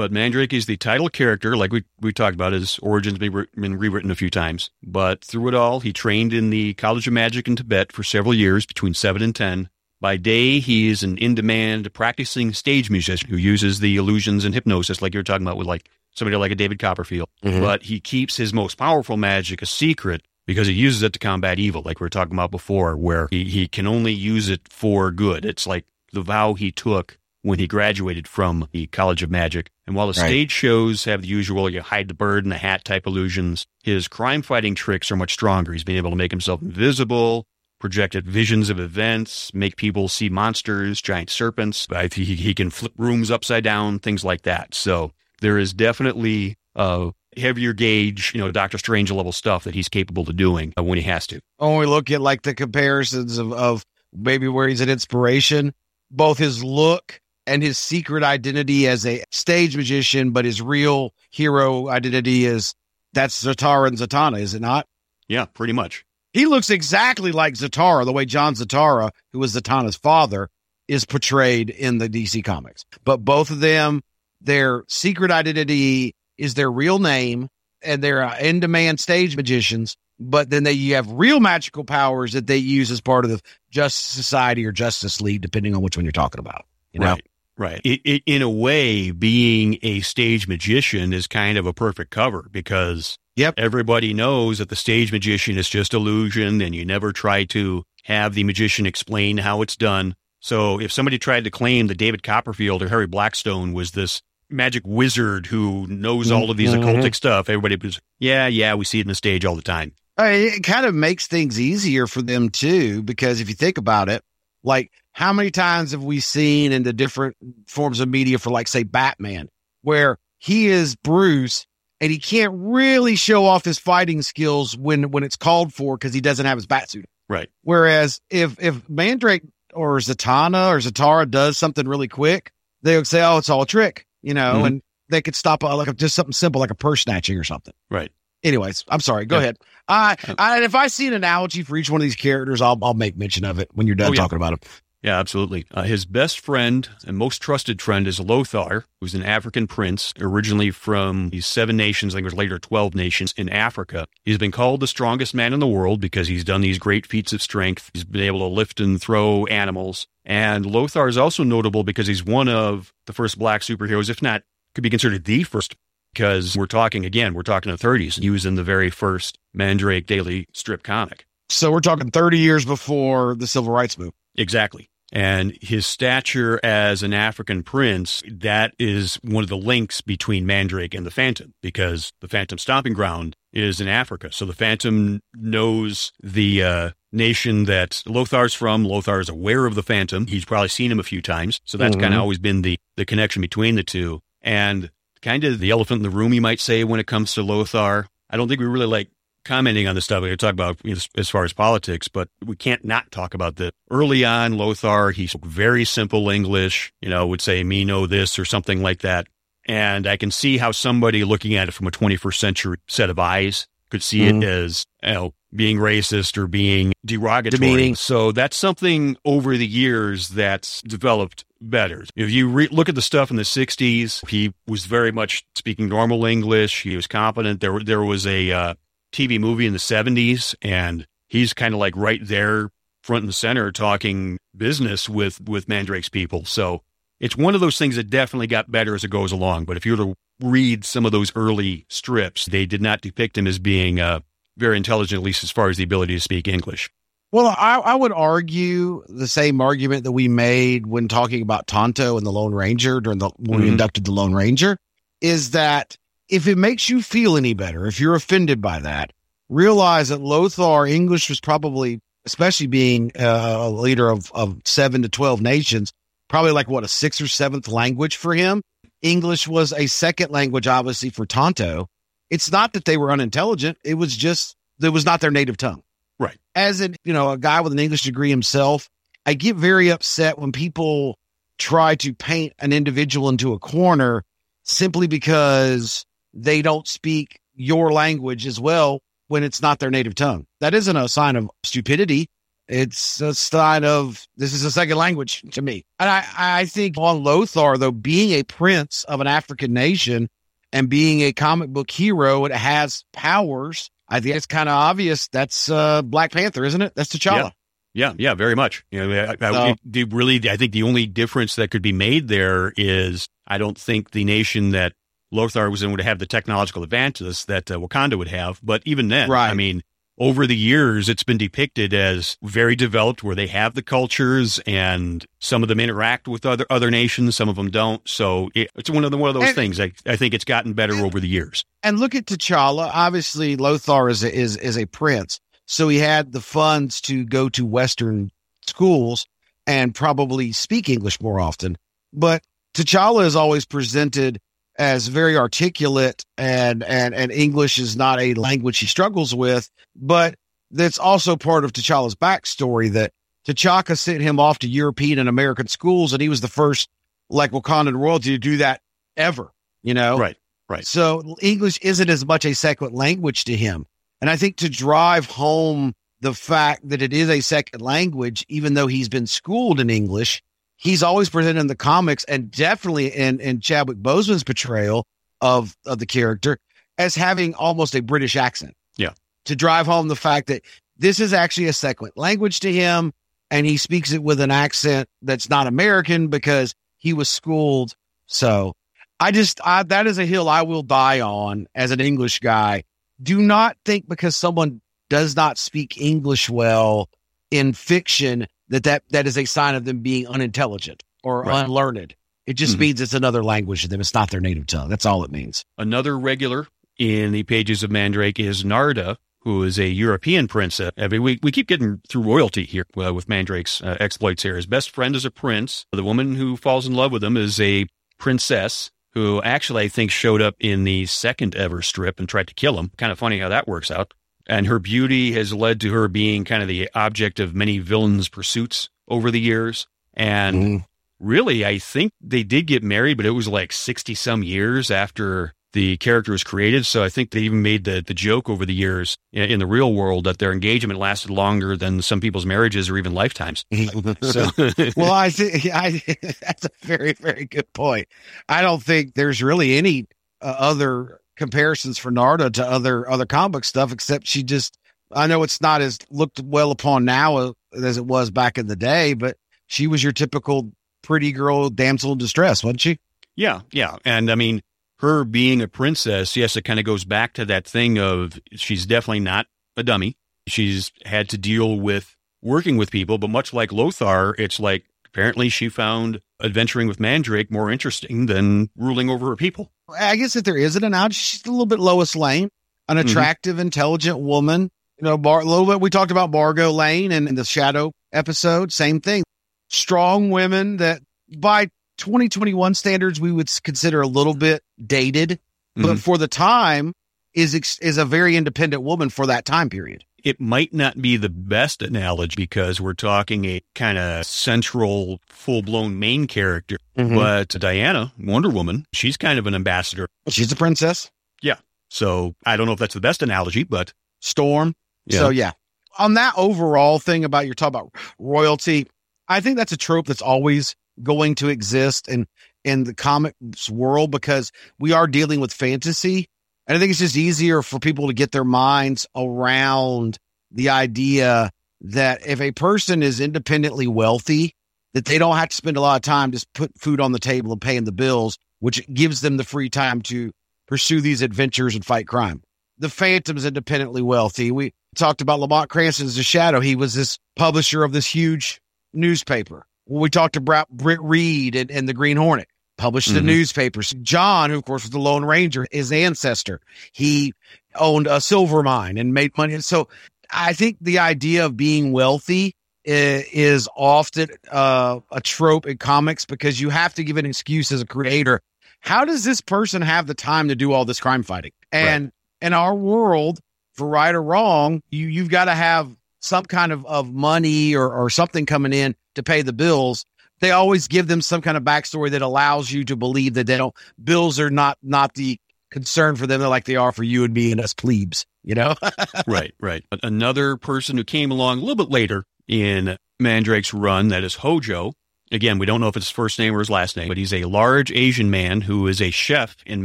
But Mandrake is the title character, like we, we talked about. His origins been, re- been rewritten a few times. But through it all, he trained in the College of Magic in Tibet for several years, between 7 and 10. By day, he is an in demand practicing stage musician who uses the illusions and hypnosis, like you were talking about with like somebody like a David Copperfield. Mm-hmm. But he keeps his most powerful magic a secret because he uses it to combat evil, like we were talking about before, where he, he can only use it for good. It's like the vow he took when he graduated from the College of Magic. And while the right. stage shows have the usual you hide the bird in the hat type illusions, his crime fighting tricks are much stronger. He's been able to make himself invisible, projected visions of events, make people see monsters, giant serpents. He, he can flip rooms upside down, things like that. So there is definitely a heavier gauge, you know, Doctor Strange level stuff that he's capable of doing uh, when he has to. When we look at like the comparisons of, of maybe where he's an inspiration, both his look and his secret identity as a stage magician, but his real hero identity is that's Zatara and Zatanna, is it not? Yeah, pretty much. He looks exactly like Zatara, the way John Zatara, who was Zatanna's father, is portrayed in the DC comics. But both of them, their secret identity is their real name, and they're uh, in demand stage magicians. But then they you have real magical powers that they use as part of the Justice Society or Justice League, depending on which one you're talking about. You know? Right. Right. It, it, in a way, being a stage magician is kind of a perfect cover because Yep. Everybody knows that the stage magician is just illusion and you never try to have the magician explain how it's done. So if somebody tried to claim that David Copperfield or Harry Blackstone was this magic wizard who knows all of these Mhm. occultic stuff, everybody was, yeah, yeah, we see it in the stage all the time. Uh, It kind of makes things easier for them too, because if you think about it, like how many times have we seen in the different forms of media for, like, say, Batman, where he is Bruce and he can't really show off his fighting skills when when it's called for because he doesn't have his bat suit. Right. Whereas if if Mandrake or Zatanna or Zatara does something really quick, they would say, "Oh, it's all a trick," you know, Mhm. and they could stop uh, like a, just something simple like a purse snatching or something. Right. Anyways, I'm sorry. Go Yeah. ahead. I, I and if I see an analogy for each one of these characters, I'll I'll make mention of it when you're done Oh, yeah. talking about them. Yeah, absolutely. Uh, his best friend and most trusted friend is Lothar, who's an African prince, originally from these seven nations, I think it was later 12 nations in Africa. He's been called the strongest man in the world because he's done these great feats of strength. He's been able to lift and throw animals. And Lothar is also notable because he's one of the first black superheroes, if not, could be considered the first, because we're talking, again, we're talking the 30s. He was in the very first Mandrake Daily strip comic. So we're talking 30 years before the civil rights movement. Exactly. And his stature as an African prince, that is one of the links between Mandrake and the Phantom, because the Phantom stomping ground is in Africa. So the Phantom knows the uh, nation that Lothar's from. Lothar is aware of the Phantom. He's probably seen him a few times. So that's Mhm. kind of always been the, the connection between the two. And kind of the elephant in the room, you might say, when it comes to Lothar. I don't think we really like commenting on this stuff. we are talk about you know, as far as politics, but we can't not talk about the early on Lothar. He spoke very simple English, you know, would say me know this or something like that. And I can see how somebody looking at it from a 21st century set of eyes could see Mhm. it as, you know, being racist or being derogatory. Demeaning. So that's something over the years that's developed better. If you re- look at the stuff in the 60s, he was very much speaking normal English. He was competent. There, there was a uh, TV movie in the 70s, and he's kind of like right there, front and center, talking business with, with Mandrake's people. So it's one of those things that definitely got better as it goes along. But if you were to read some of those early strips, they did not depict him as being uh, very intelligent, at least as far as the ability to speak English. Well, I, I would argue the same argument that we made when talking about Tonto and the Lone Ranger during the when we Mhm. inducted the Lone Ranger is that if it makes you feel any better, if you're offended by that, realize that Lothar English was probably, especially being uh, a leader of, of seven to 12 nations, probably like what a sixth or seventh language for him. English was a second language, obviously, for Tonto. It's not that they were unintelligent. It was just, it was not their native tongue Right. as a you know a guy with an English degree himself, I get very upset when people try to paint an individual into a corner simply because they don't speak your language as well when it's not their native tongue. That isn't a sign of stupidity. It's a sign of this is a second language to me. And I, I think on Lothar, though, being a prince of an African nation and being a comic book hero, it has powers. I think it's kind of obvious. That's uh, Black Panther, isn't it? That's T'Challa. Yeah, yeah, very much. You know, I, I, So- really, I think the only difference that could be made there is I don't think the nation that Lothar was in to have the technological advances that uh, Wakanda would have. But even then, Right. I mean, over the years, it's been depicted as very developed, where they have the cultures, and some of them interact with other other nations, some of them don't. So it, it's one of the one of those And- things. I, I think it's gotten better over the years. And look at T'Challa. Obviously, Lothar is a, is is a prince, so he had the funds to go to Western schools and probably speak English more often. But T'Challa is always presented as very articulate, and and and English is not a language he struggles with. But that's also part of T'Challa's backstory that T'Chaka sent him off to European and American schools, and he was the first like Wakandan royalty to do that ever. You know, Right. Right. so English isn't as much a second language to him. And I think to drive home the fact that it is a second language, even though he's been schooled in English, he's always presented in the comics and definitely in, in Chadwick Boseman's portrayal of, of the character as having almost a British accent. Yeah. To drive home the fact that this is actually a second language to him and he speaks it with an accent that's not American because he was schooled. So I just I, that is a hill I will die on as an English guy do not think because someone does not speak English well in fiction that that, that is a sign of them being unintelligent or Right. unlearned. It just Mhm. means it's another language to them. It's not their native tongue. That's all it means. Another regular in the pages of Mandrake is Narda, who is a European princess. I mean, we, we keep getting through royalty here uh, with Mandrake's uh, exploits here. His best friend is a prince. The woman who falls in love with him is a princess who actually I think showed up in the second ever strip and tried to kill him. Kind of funny how that works out. And her beauty has led to her being kind of the object of many villains' pursuits over the years. And Mhm. really, I think they did get married, but it was like 60 some years after the character was created. So I think they even made the, the joke over the years in, in the real world that their engagement lasted longer than some people's marriages or even lifetimes. [LAUGHS] So, [LAUGHS] well, I think [LAUGHS] I, that's a very, very good point. I don't think there's really any uh, other comparisons for Narda to other other comic book stuff, except she just. I know it's not as looked well upon now as it was back in the day, but she was your typical pretty girl, damsel in distress, wasn't she? yeah, yeah. And I mean, her being a princess, yes, it kind of goes back to that thing of she's definitely not a dummy. She's had to deal with working with people, but much like Lothar, it's like apparently she found adventuring with Mandrake more interesting than ruling over her people. I guess if there isn't an analogy, she's a little bit Lois Lane, an Mhm. attractive, intelligent woman. You know, Bar- a little bit. We talked about Bargo Lane and in the Shadow episode. Same thing. Strong women that by 2021 standards we would consider a little bit dated, but Mhm. for the time is ex- is a very independent woman for that time period. It might not be the best analogy because we're talking a kind of central, full blown main character. Mm-hmm. But Diana, Wonder Woman, she's kind of an ambassador. She's a princess. Yeah. So I don't know if that's the best analogy, but Storm. Yeah. So yeah, on that overall thing about you're talking about royalty, I think that's a trope that's always going to exist in in the comics world because we are dealing with fantasy, and I think it's just easier for people to get their minds around the idea that if a person is independently wealthy, that they don't have to spend a lot of time just put food on the table and paying the bills, which gives them the free time to pursue these adventures and fight crime the Phantom's independently wealthy. We talked about Lamont Cranston as a shadow. He was this publisher of this huge newspaper. When We talked about Britt Reed and, and the Green Hornet, published the Mhm. newspapers. John, who of course was the Lone Ranger, his ancestor, he owned a silver mine and made money. And so I think the idea of being wealthy is often uh, a trope in comics because you have to give an excuse as a creator. How does this person have the time to do all this crime fighting? And in our world, for right or wrong, you you've got to have some kind of, of money or, or something coming in to pay the bills. They always give them some kind of backstory that allows you to believe that they don't bills are not not the concern for them they're like they are for you and me and us plebes. You know, [LAUGHS] right, right. Another person who came along a little bit later in Mandrake's run, that is Hojo. Again, we don't know if it's his first name or his last name, but he's a large Asian man who is a chef in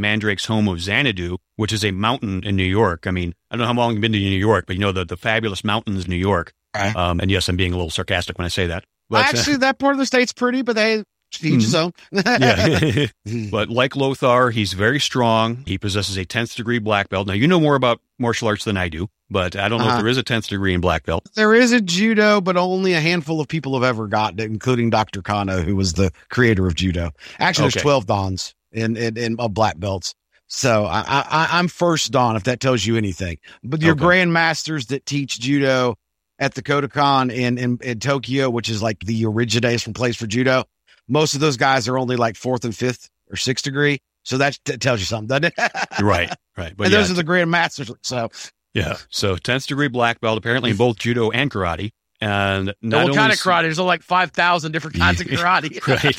Mandrake's home of Xanadu, which is a mountain in New York. I mean, I don't know how long you've been to New York, but you know the, the fabulous mountains, New York. Um, and yes, I'm being a little sarcastic when I say that. But, uh, actually, that part of the state's pretty, but they each his own. yeah. [LAUGHS] but like Lothar, he's very strong. He possesses a 10th degree black belt. Now, you know more about martial arts than I do, but I don't know Uh-huh. if there is a 10th degree in black belt. There is a judo, but only a handful of people have ever gotten it, including Dr. Kano, who was the creator of judo. Actually, there's Okay. 12 dans in, in, in uh, black belts. So I, I, I'm first dan, if that tells you anything. But your Okay. grandmasters that teach judo at the Kodokan in, in, in Tokyo, which is like the origination place for judo, most of those guys are only like fourth and fifth or sixth degree. So that t- tells you something, doesn't it? [LAUGHS] right, right. But and yeah, those are the grandmasters. So yeah. So 10th degree black belt, apparently in both judo and karate. And not what only kind of karate? There's like 5,000 different [LAUGHS] kinds of karate. [LAUGHS] Right.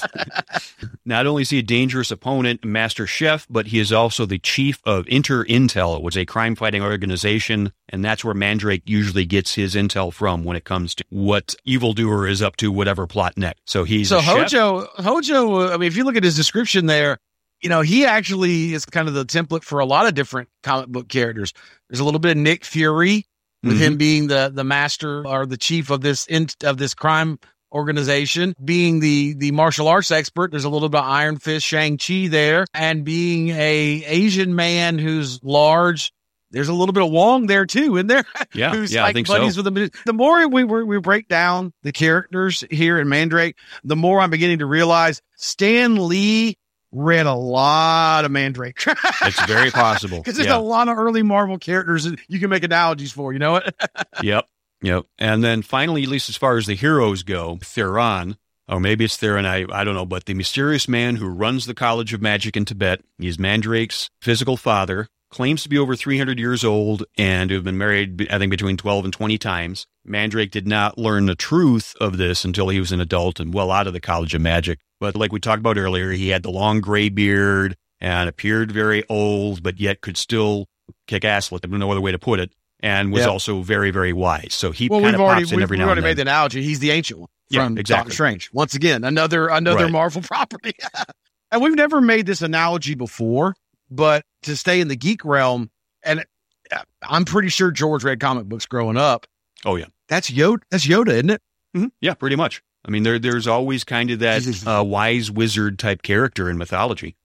Not only is he a dangerous opponent, master chef, but he is also the chief of Inter Intel, which is a crime fighting organization. And that's where Mandrake usually gets his intel from when it comes to what evildoer is up to, whatever plot next. So he's so a chef. Hojo, Hojo. I mean, if you look at his description there, you know he actually is kind of the template for a lot of different comic book characters. There's a little bit of Nick Fury with Mhm. him being the the master or the chief of this in, of this crime organization, being the the martial arts expert. There's a little bit of Iron Fist, Shang Chi there, and being a Asian man who's large there's a little bit of Wong there too, in there. [LAUGHS] Yeah, who's yeah, I think buddies so. with him. The more we we we break down the characters here in Mandrake, the more I'm beginning to realize Stan Lee read a lot of Mandrake. [LAUGHS] It's very possible. because there's Yeah. a lot of early Marvel characters that you can make analogies for. You know what? [LAUGHS] Yep. Yep. And then finally, at least as far as the heroes go, Theron, or maybe it's Theron, I, I don't know, but the mysterious man who runs the College of Magic in Tibet, he's Mandrake's physical father, claims to be over 300 years old and to have been married, I think, between 12 and 20 times. Mandrake did not learn the truth of this until he was an adult and well out of the College of Magic. But like we talked about earlier, he had the long gray beard and appeared very old, but yet could still kick ass. I don't know other way to put it. And was Yeah. also very, very wise. So he well, kind we've of already pops in we've, every we've now already and made then. the analogy. He's the ancient one Yeah, from exactly. Doctor Strange. Once again, another another Right. Marvel [LAUGHS] property. [LAUGHS] and we've never made this analogy before, but to stay in the geek realm, and uh, I'm pretty sure George read comic books growing up. Oh yeah, That's Yoda. That's Yoda, isn't it? Mhm. yeah, pretty much. I mean, there there's always kind of that uh, wise wizard type character in mythology.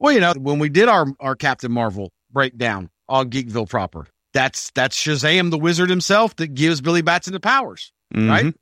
Well, you know, when we did our our Captain Marvel breakdown on Geekville proper, that's that's Shazam, the wizard himself, that gives Billy Batson the powers. Right? Mhm.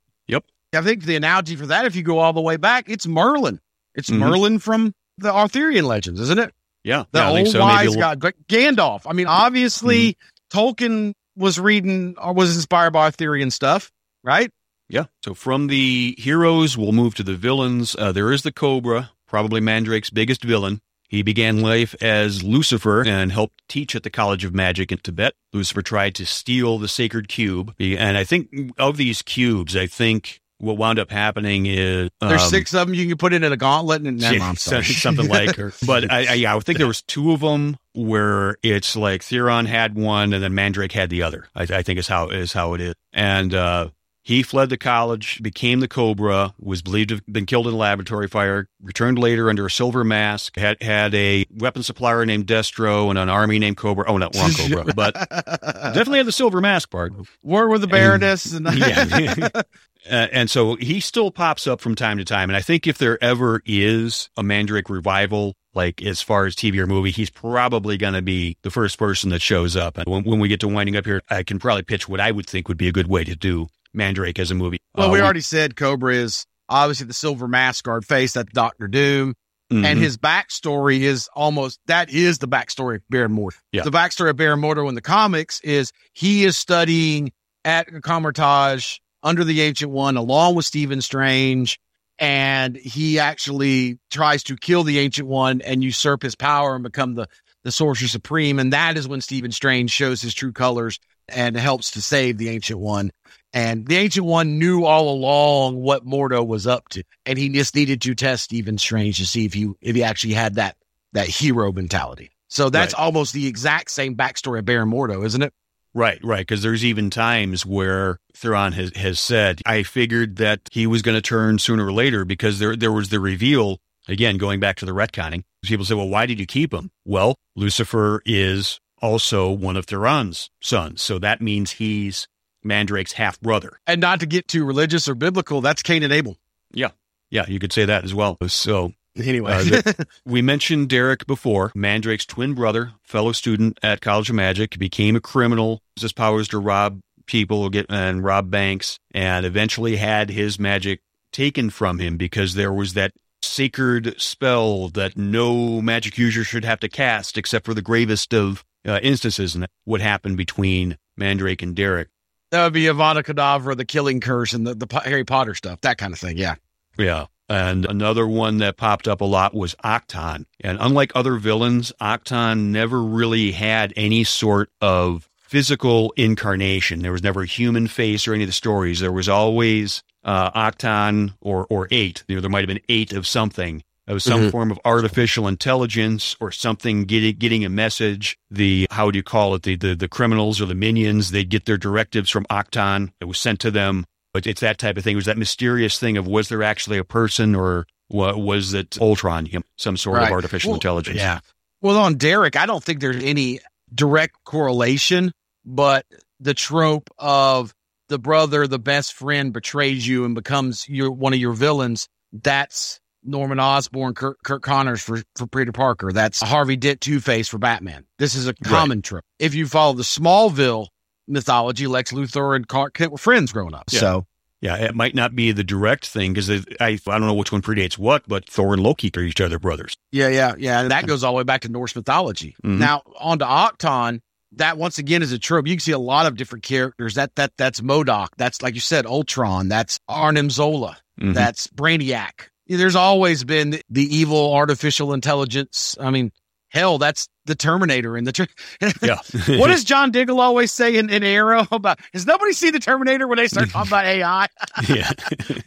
I think the analogy for that, if you go all the way back, it's Merlin. It's Mhm. Merlin from the Arthurian legends, isn't it? Yeah, The yeah, old so. wise little- guy, Gandalf. I mean, obviously, Tolkien was reading or was inspired by Arthurian stuff, right? Yeah. So from the heroes, we'll move to the villains. Uh, there is the Cobra, probably Mandrake's biggest villain. He began life as Luciphor and helped teach at the College of Magic in Tibet. Luciphor tried to steal the sacred cube. And I think of these cubes, I think what wound up happening is There's um, six of them you can put in at a gauntlet, and Yeah, something like [LAUGHS] But I, I, yeah, I think there was two of them where it's like Theron had one and then Mandrake had the other. I, I think is how is how it is. And uh, he fled the college, became the Cobra, was believed to have been killed in a laboratory fire, returned later under a silver mask, had had a weapon supplier named Destro and an army named Cobra. Oh, not wrong Cobra, [LAUGHS] but definitely had the silver mask part. War with the Baroness, and, [LAUGHS] Yeah. [LAUGHS] Uh, and so he still pops up from time to time. And I think if there ever is a Mandrake revival, like as far as TV or movie, he's probably going to be the first person that shows up. And when, when we get to winding up here, I can probably pitch what I would think would be a good way to do Mandrake as a movie. well, Uh, we already said Cobra is obviously the silver mask guard face. That's Doctor Doom. mhm. and his backstory is almost that is the backstory of Baron Mordo. Yeah. The backstory of Baron Mordo in the comics is he is studying at Kamar-Taj under the Ancient One along with Stephen Strange, and he actually tries to kill the Ancient One and usurp his power and become the the Sorcerer Supreme. And that is when Stephen Strange shows his true colors and helps to save the Ancient One. And the Ancient One knew all along what Mordo was up to, and he just needed to test Stephen Strange to see if he if he actually had that that hero mentality. So that's Right. almost the exact same backstory of Baron Mordo, isn't it? Right, right. Because there's even times where Theron has, has said, I figured that he was going to turn sooner or later because there, there was the reveal, again, going back to the retconning. People say, well, why did you keep him? Well, Luciphor is also one of Theron's sons. So that means he's Mandrake's half brother. And not to get too religious or biblical, that's Cain and Abel. Yeah, Yeah, you could say that as well. So Anyway, Uh, [LAUGHS] we mentioned Derek before, Mandrake's twin brother, fellow student at College of Magic, became a criminal, used his powers to rob people get and rob banks, and eventually had his magic taken from him because there was that sacred spell that no magic user should have to cast except for the gravest of uh, instances. And what happened between Mandrake and Derek. That would be Avada Kedavra, the killing curse, and the, the Harry Potter stuff, that kind of thing. Yeah. Yeah. And another one that popped up a lot was Octon. And unlike other villains, Octon never really had any sort of physical incarnation. There was never a human face or any of the stories. There was always uh, Octon or or eight. You know, there might have been eight of something. It was some Mhm. form of artificial intelligence or something getting getting a message. The how do you call it? The the, the criminals or the minions, they'd get their directives from Octon. It was sent to them. But it's that type of thing. It was that mysterious thing of was there actually a person or wa- was it Ultron, you know, some sort Right. of artificial Well, intelligence? Yeah. Well, on Derek, I don't think there's any direct correlation, but the trope of the brother, the best friend betrays you and becomes your one of your villains, that's Norman Osborn, Kirk, Kirk Connors for, for Peter Parker. That's Harvey Dent Two Face for Batman. This is a common right. trope. If you follow the Smallville mythology, Lex Luthor and Clark Kent were friends growing up. Yeah. So yeah, it might not be the direct thing because I, I don't know which one predates what, but Thor and Loki are each other brothers. Yeah, yeah, yeah. And that goes all the way back to Norse mythology. Mm-hmm. Now, on to Octon, that once again is a trope. You can see a lot of different characters. That that that's MODOK. That's like you said, Ultron. That's Arnim Zola. Mm-hmm. That's Brainiac. There's always been the evil artificial intelligence. I mean, hell, that's the Terminator in the. Ter- [LAUGHS] yeah. [LAUGHS] what does John Diggle always say in, in Arrow about? Has nobody seen the Terminator when they start talking about AI? [LAUGHS] yeah.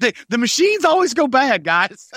the, the machines always go bad, guys.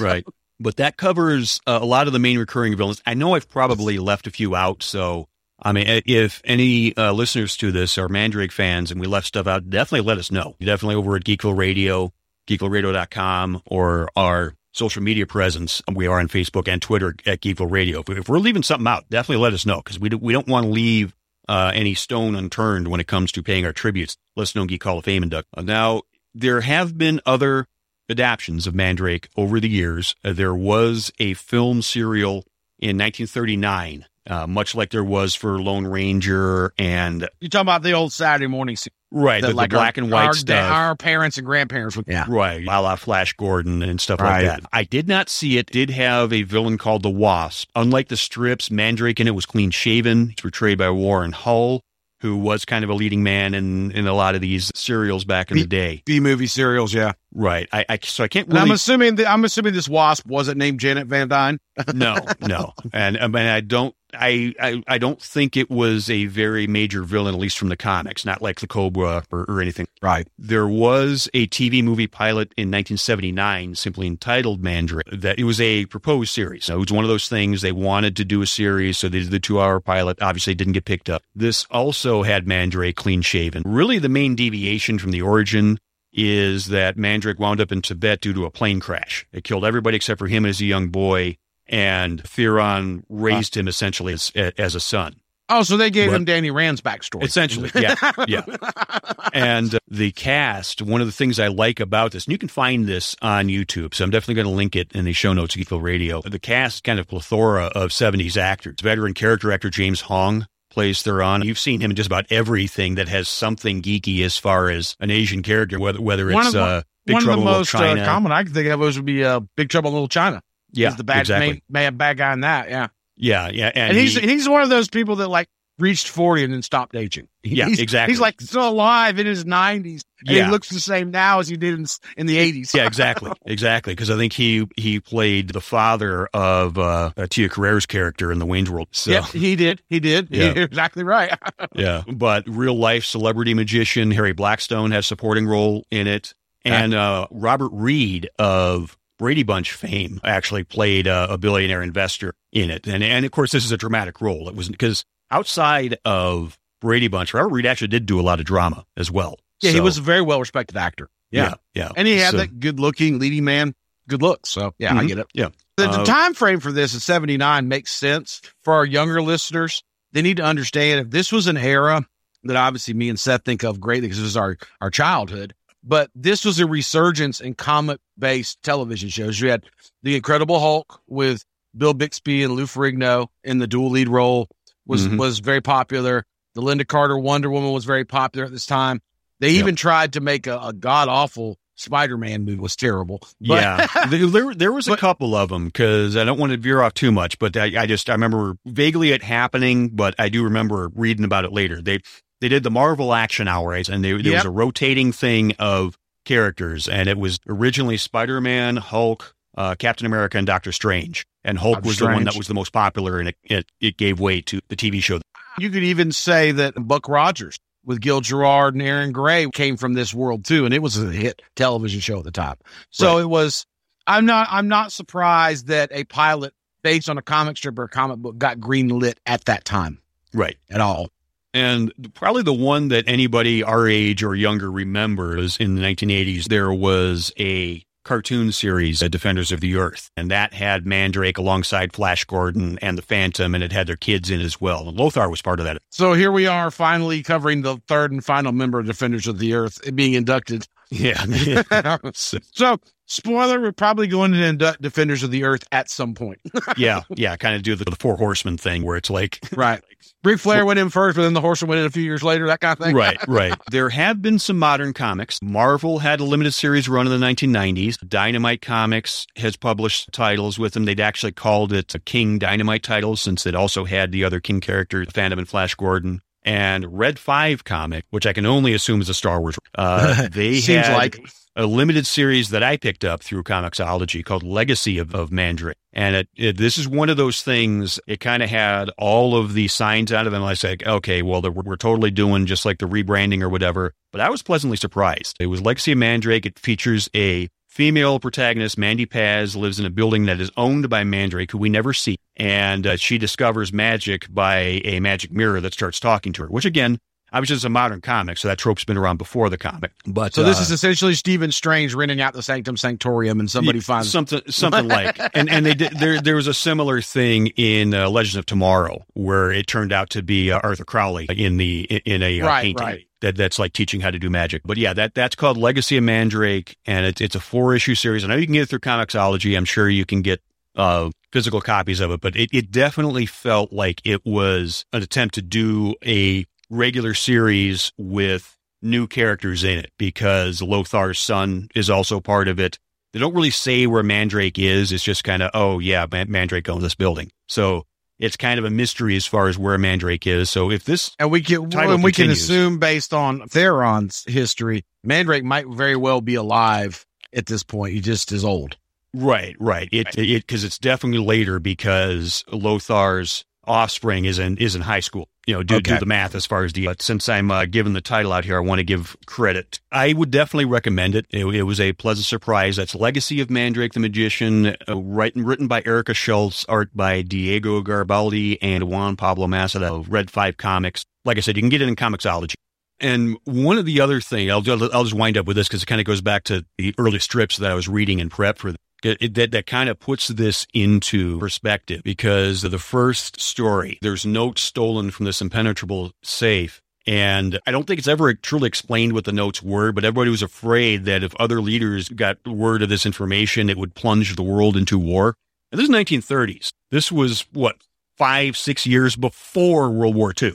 right. But that covers uh, a lot of the main recurring villains. I know I've probably left a few out, so I mean, if any uh, listeners to this are Mandrake fans and we left stuff out, definitely let us know. Definitely over at Geekville Radio, geekvilleradio.com, or our social media presence. We are on Facebook and Twitter at Geekville Radio. If, we're leaving something out, definitely let us know because we, do, we don't want to leave uh, any stone unturned when it comes to paying our tributes. Let's know Geek Hall of Fame induct. Uh, now, there have been other adaptations of Mandrake over the years. Uh, there was a film serial in 1939 uh, much like there was for Lone Ranger and you're talking about the old Saturday morning, right? The, like the black our, and white our, stuff. Our parents and grandparents would, yeah, right, a la Flash Gordon and stuff right. like that. I did not see it. Did have a villain called the Wasp. Unlike the strips, Mandrake in it was clean shaven. It's portrayed by Warren Hull who was kind of a leading man in, in a lot of these serials back in B, the day. B movie serials, yeah. Right. I, I so I can't really. I'm assuming the, I'm assuming this wasp wasn't named Janet Van Dyne. no, [LAUGHS] no, and I mean I don't I, I, I don't think it was a very major villain, at least from the comics, not like the Cobra or, or anything. Right. There was a TV movie pilot in 1979, simply entitled Mandrake. That it was a proposed series. it was one of those things they wanted to do a series, so they did the two-hour pilot. Obviously, didn't get picked up. This also had Mandrake clean shaven. Really, the main deviation from the origin is that Mandrake wound up in Tibet due to a plane crash. It killed everybody except for him as a young boy and Theron raised him essentially as as a son. Oh, so they gave but, him Danny Rand's backstory. Essentially, yeah, yeah. [LAUGHS] and uh, the cast, one of the things I like about this, and you can find this on YouTube, so I'm definitely going to link it in the show notes of Geekville Radio. The cast, kind of plethora of 70s actors. Veteran character actor James Hong plays Theron. You've seen him in just about everything that has something geeky as far as an Asian character, whether whether it's uh, Big one Trouble of the most uh, common I can think of those would be uh, Big Trouble in Little China. Yeah, he's the bad exactly. main, bad guy in that. Yeah, yeah, yeah. And, and he's he, he's one of those people that like reached forty and then stopped aging. [LAUGHS] Yeah, he's, exactly. He's like still alive in his nineties. Yeah, he looks the same now as he did in, in the eighties. yeah, [LAUGHS] exactly, exactly. Because I think he he played the father of uh, uh, Tia Carrere's character in the Wayne's World. So. Yeah, he did. He did. Yeah. [LAUGHS] Exactly right. yeah, but real life celebrity magician Harry Blackstone has supporting role in it, and uh, Robert Reed of Brady Bunch fame actually played a, a billionaire investor in it. And, and of course, this is a dramatic role. It was because outside of Brady Bunch, Robert Reed actually did do a lot of drama as well. Yeah, so, he was a very well respected actor. Yeah, yeah, yeah. and he had so, that good looking leading man, good looks. So yeah, mm-hmm. I get it. Yeah, the, the uh, time frame for this is seventy nine makes sense for our younger listeners. They need to understand if this was an era that obviously me and Seth think of greatly because this is our our childhood but this was a resurgence in comic based television shows. You had The Incredible Hulk with Bill Bixby and Lou Ferrigno in the dual lead role was mm-hmm. was very popular. The Lynda Carter Wonder Woman was very popular at this time. They yep. even tried to make a, a god awful Spider Man movie was terrible. But, yeah, [LAUGHS] there there was a but, couple of them because I don't want to veer off too much, but I, I, just I remember vaguely it happening, but I do remember reading about it later. They they did the Marvel Action Hours, and they, there yep. was a rotating thing of characters, and it was originally Spider Man, Hulk, uh, Captain America, and Doctor Strange. And Hulk Doctor was Strange. the one that was the most popular, and it, it, it gave way to the TV show. You could even say that Buck Rogers with Gil Gerard and Erin Gray came from this world too, and it was a hit television show at the time. So right. it was. I'm not. I'm not surprised that a pilot based on a comic strip or a comic book got green lit at that time. Right. At all. And probably the one that anybody our age or younger remembers in the 1980s, there was a cartoon series, uh, Defenders of the Earth, and that had Mandrake alongside Flash Gordon and the Phantom, and it had their kids in as well. And Lothar was part of that. So here we are, finally covering the third and final member of Defenders of the Earth being inducted. Yeah. [LAUGHS] [LAUGHS] so spoiler, we're probably going to induct Defenders of the Earth at some point. [LAUGHS] yeah, yeah, kind of do the, the four horsemen thing where it's like [LAUGHS] right. Ric Flair went in first, but then the horseman went in a few years later, that kind of thing. right, right. [LAUGHS] There have been some modern comics. Marvel had a limited series run in the 1990s. Dynamite Comics has published titles with them. They'd actually called it a King Dynamite title since it also had the other King characters, Phantom and Flash Gordon. And Red 5 comic, which I can only assume is a Star Wars. Uh, they Seems had like a limited series that I picked up through Comixology called Legacy of, of Mandrake. And it, it, this is one of those things, it kind of had all of the signs out of. And I said, okay, well, we're, we're totally doing just like the rebranding or whatever. But I was pleasantly surprised. It was Legacy of Mandrake. It features a female protagonist, Mandy Paz, lives in a building that is owned by Mandrake, who we never see. And uh, she discovers magic by a magic mirror that starts talking to her, which again, obviously it's a modern comic, so that trope's been around before the comic. But so. This uh, is essentially Stephen Strange renting out the Sanctum Sanctorium, and somebody yeah, finds something, something like, [LAUGHS] and and they did there. There was a similar thing in uh, Legends of Tomorrow where it turned out to be uh, Arthur Crowley in the in a uh, Right, painting. right. That, that's like teaching how to do magic. But yeah, that that's called Legacy of Mandrake, and it's it's a four issue series. I know you can get it through Comixology. I'm sure you can get uh, physical copies of it, but it, it definitely felt like it was an attempt to do a regular series with new characters in it because Lothar's son is also part of it. They don't really say where Mandrake is. It's just kind of, oh, yeah, Mandrake owns this building. So it's kind of a mystery as far as where Mandrake is. So if this, and we can Title and we can assume based on Theron's history, Mandrake might very well be alive at this point. He just is old. right, right, it, it, because it's definitely later because Lothar's offspring is in, is in high school. You know, do, do the math as far as the, but since I'm uh, giving the title out here, I want to give credit. I would definitely recommend it. It, it was a pleasant surprise. That's Legacy of Mandrake the Magician, uh, written, written by Erica Schultz, art by Diego Garibaldi and Juan Pablo Masada of Red 5 Comics. Like I said, you can get it in Comixology. And one of the other thing, I'll, I'll just wind up with this because it kind of goes back to the early strips that I was reading in prep for it, it- that that kind of puts this into perspective because the first story, there's notes stolen from this impenetrable safe. And I don't think it's ever truly explained what the notes were, but everybody was afraid that if other leaders got word of this information, it would plunge the world into war. And this is 1930s. This was what five, six years before World War II.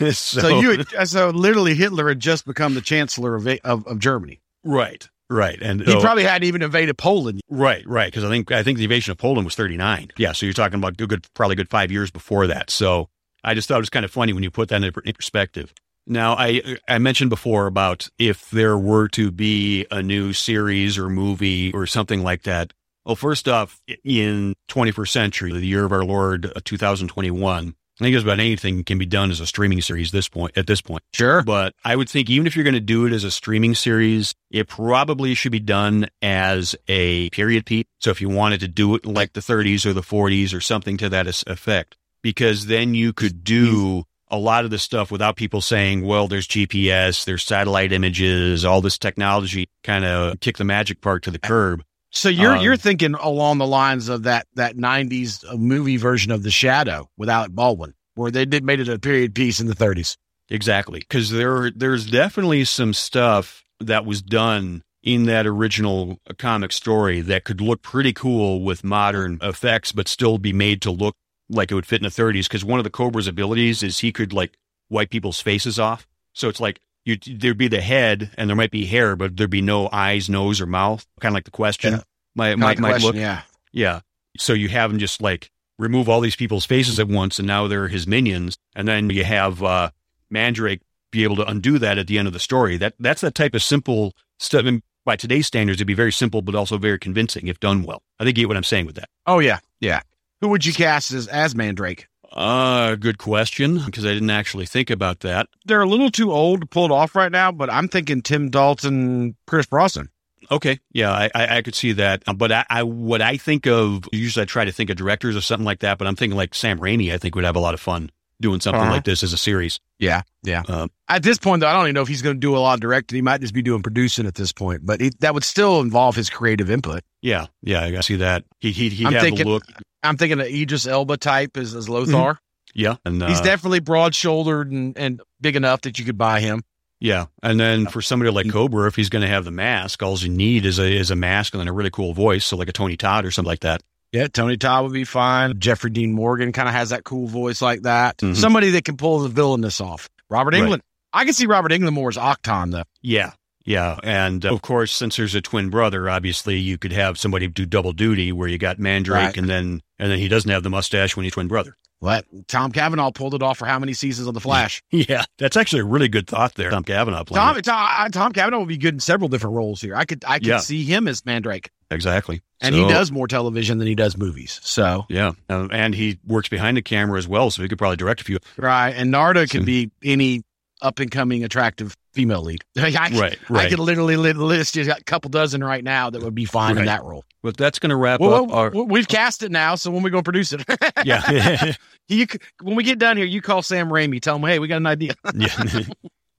so, [LAUGHS] So, you so literally Hitler had just become the chancellor of of, of Germany. right, right, and He oh, probably hadn't even invaded Poland. Right, right. Because I think I think the invasion of Poland was 39. Yeah, so you're talking about a good, probably a good five years before that. So I just thought it was kind of funny when you put that in, in perspective. Now, I I mentioned before about if there were to be a new series or movie or something like that. Well, first off, in 21st century, the year of our Lord, uh, 2021, I think just about anything can be done as a streaming series. This point, at this point. Sure. But I would think even if you're going to do it as a streaming series, it probably should be done as a period piece. So if you wanted to do it like the 30s or the 40s or something to that effect, because then you could do a lot of the stuff without people saying, well, there's GPS, there's satellite images, all this technology kind of kick the magic part to the curb. So you're Um, you're thinking along the lines of that that '90s movie version of The Shadow with Alec Baldwin, where they did made it a period piece in the 30s. Exactly, because there there's definitely some stuff that was done in that original comic story that could look pretty cool with modern effects, but still be made to look like it would fit in the 30s. Because one of the Cobra's abilities is he could like wipe people's faces off. So it's like you there'd be the head and there might be hair, but there'd be no eyes, nose, or mouth. Kind of like the question Yeah. might Kinda might, like the might question, look. yeah. Yeah. So you have him just like remove all these people's faces at once, and now they're his minions. And then you have uh, Mandrake be able to undo that at the end of the story. That that's that type of simple stuff. And by today's standards, it'd be very simple, but also very convincing if done well. I think you get what I'm saying with that. Oh yeah, yeah. Who would you cast as as Mandrake? Uh, good question because I didn't actually think about that. They're a little too old to pull it off right now, but I'm thinking Tim Dalton, Chris Brosnan. Okay, yeah, I, I, I could see that. Uh, But I, I, what I think of, usually I try to think of directors or something like that. But I'm thinking like Sam Raimi. I think would have a lot of fun doing something Uh-huh. like this as a series. Yeah, yeah. Um, At this point, though, I don't even know if he's going to do a lot of directing. He might just be doing producing at this point, but he, that would still involve his creative input. Yeah, yeah, I see that. He he I'm have thinking- the look. I'm thinking an Idris Elba type as, as Lothar. Yeah, and uh, He's definitely broad shouldered and, and big enough that you could buy him. Yeah, and then for somebody like Cobra, if he's going to have the mask, all you need is a is a mask and then a really cool voice, so like a Tony Todd or something like that. Yeah, Tony Todd would be fine. Jeffrey Dean Morgan kind of has that cool voice like that. Mhm. Somebody that can pull the villainous off. Robert Right. England. I can see Robert Englund more as Octon though. Yeah, yeah, and uh, of course, since there's a twin brother, obviously you could have somebody do double duty where you got Mandrake Right. and then and then he doesn't have the mustache when he's twin brother. What? Tom Cavanagh pulled it off for how many seasons on The Flash? [LAUGHS] Yeah, that's actually a really good thought there, Tom Cavanagh playing. Tom. Tom, Tom Cavanagh would be good in several different roles here. I could, I could Yeah. see him as Mandrake, exactly, and So- he does more television than he does movies. So Yeah, uh, and he works behind the camera as well, so he could probably direct a few. right, and Narda could be any up and coming attractive female lead. [LAUGHS] I, Right, I right. could literally li- list just a couple dozen right now that would be fine in that role. But that's going to wrap Well, up well, our. we've cast it now, so when we go produce it, [LAUGHS] yeah. [LAUGHS] you when we get done here, you call Sam Raimi, tell him, hey, we got an idea. Yeah.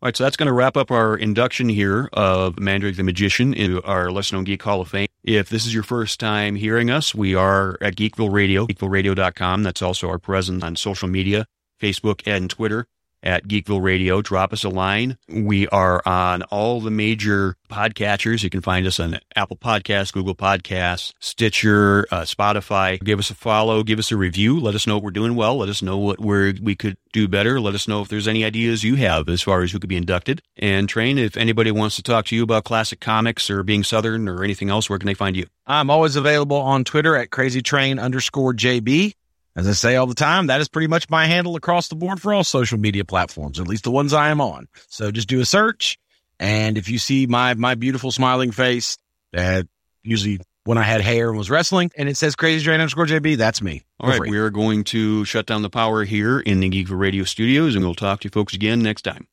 All right, so that's going to wrap up our induction here of Mandrake the Magician into our Lesser Known Geek Hall of Fame. If this is your first time hearing us, we are at Geekville Radio, geekvilleradio.com. That's also our presence on social media, Facebook and Twitter at Geekville Radio. Drop us a line. We are on all the major podcatchers. You can find us on Apple Podcasts, Google Podcasts, Stitcher, uh, Spotify. Give us a follow, give us a review. Let us know what we're doing well. Let us know what we're, we could do better. Let us know if there's any ideas you have as far as who could be inducted. And Train, if anybody wants to talk to you about classic comics or being Southern or anything else, where can they find you? I'm always available on Twitter at crazytrain underscore JB. As I say all the time, that is pretty much my handle across the board for all social media platforms, at least the ones I am on. So just do a search. And if you see my, my beautiful smiling face that usually when I had hair and was wrestling and it says crazy train underscore JB, that's me. All right, Go for it. we are going to shut down the power here in the Geekville Radio studios, and we'll talk to you folks again next time.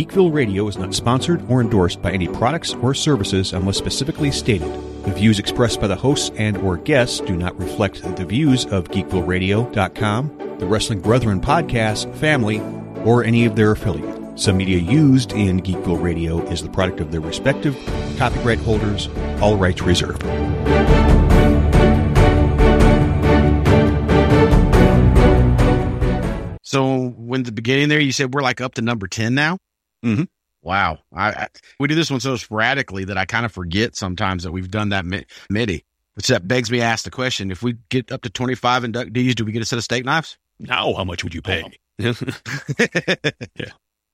Geekville Radio is not sponsored or endorsed by any products or services unless specifically stated. The views expressed by the hosts and or guests do not reflect the views of geekvilleradio.com, the Wrestling Brethren podcast, family, or any of their affiliates. Some media used in Geekville Radio is the product of their respective copyright holders, all rights reserved. So when the beginning there, you said we're like up to number 10 now? Mhm. Wow. I, I we do this one so sporadically that I kind of forget sometimes that we've done that mi- MIDI. Which that begs me to ask the question: If we get up to twenty five inductees, do we get a set of steak knives? No. how much would you pay? [LAUGHS]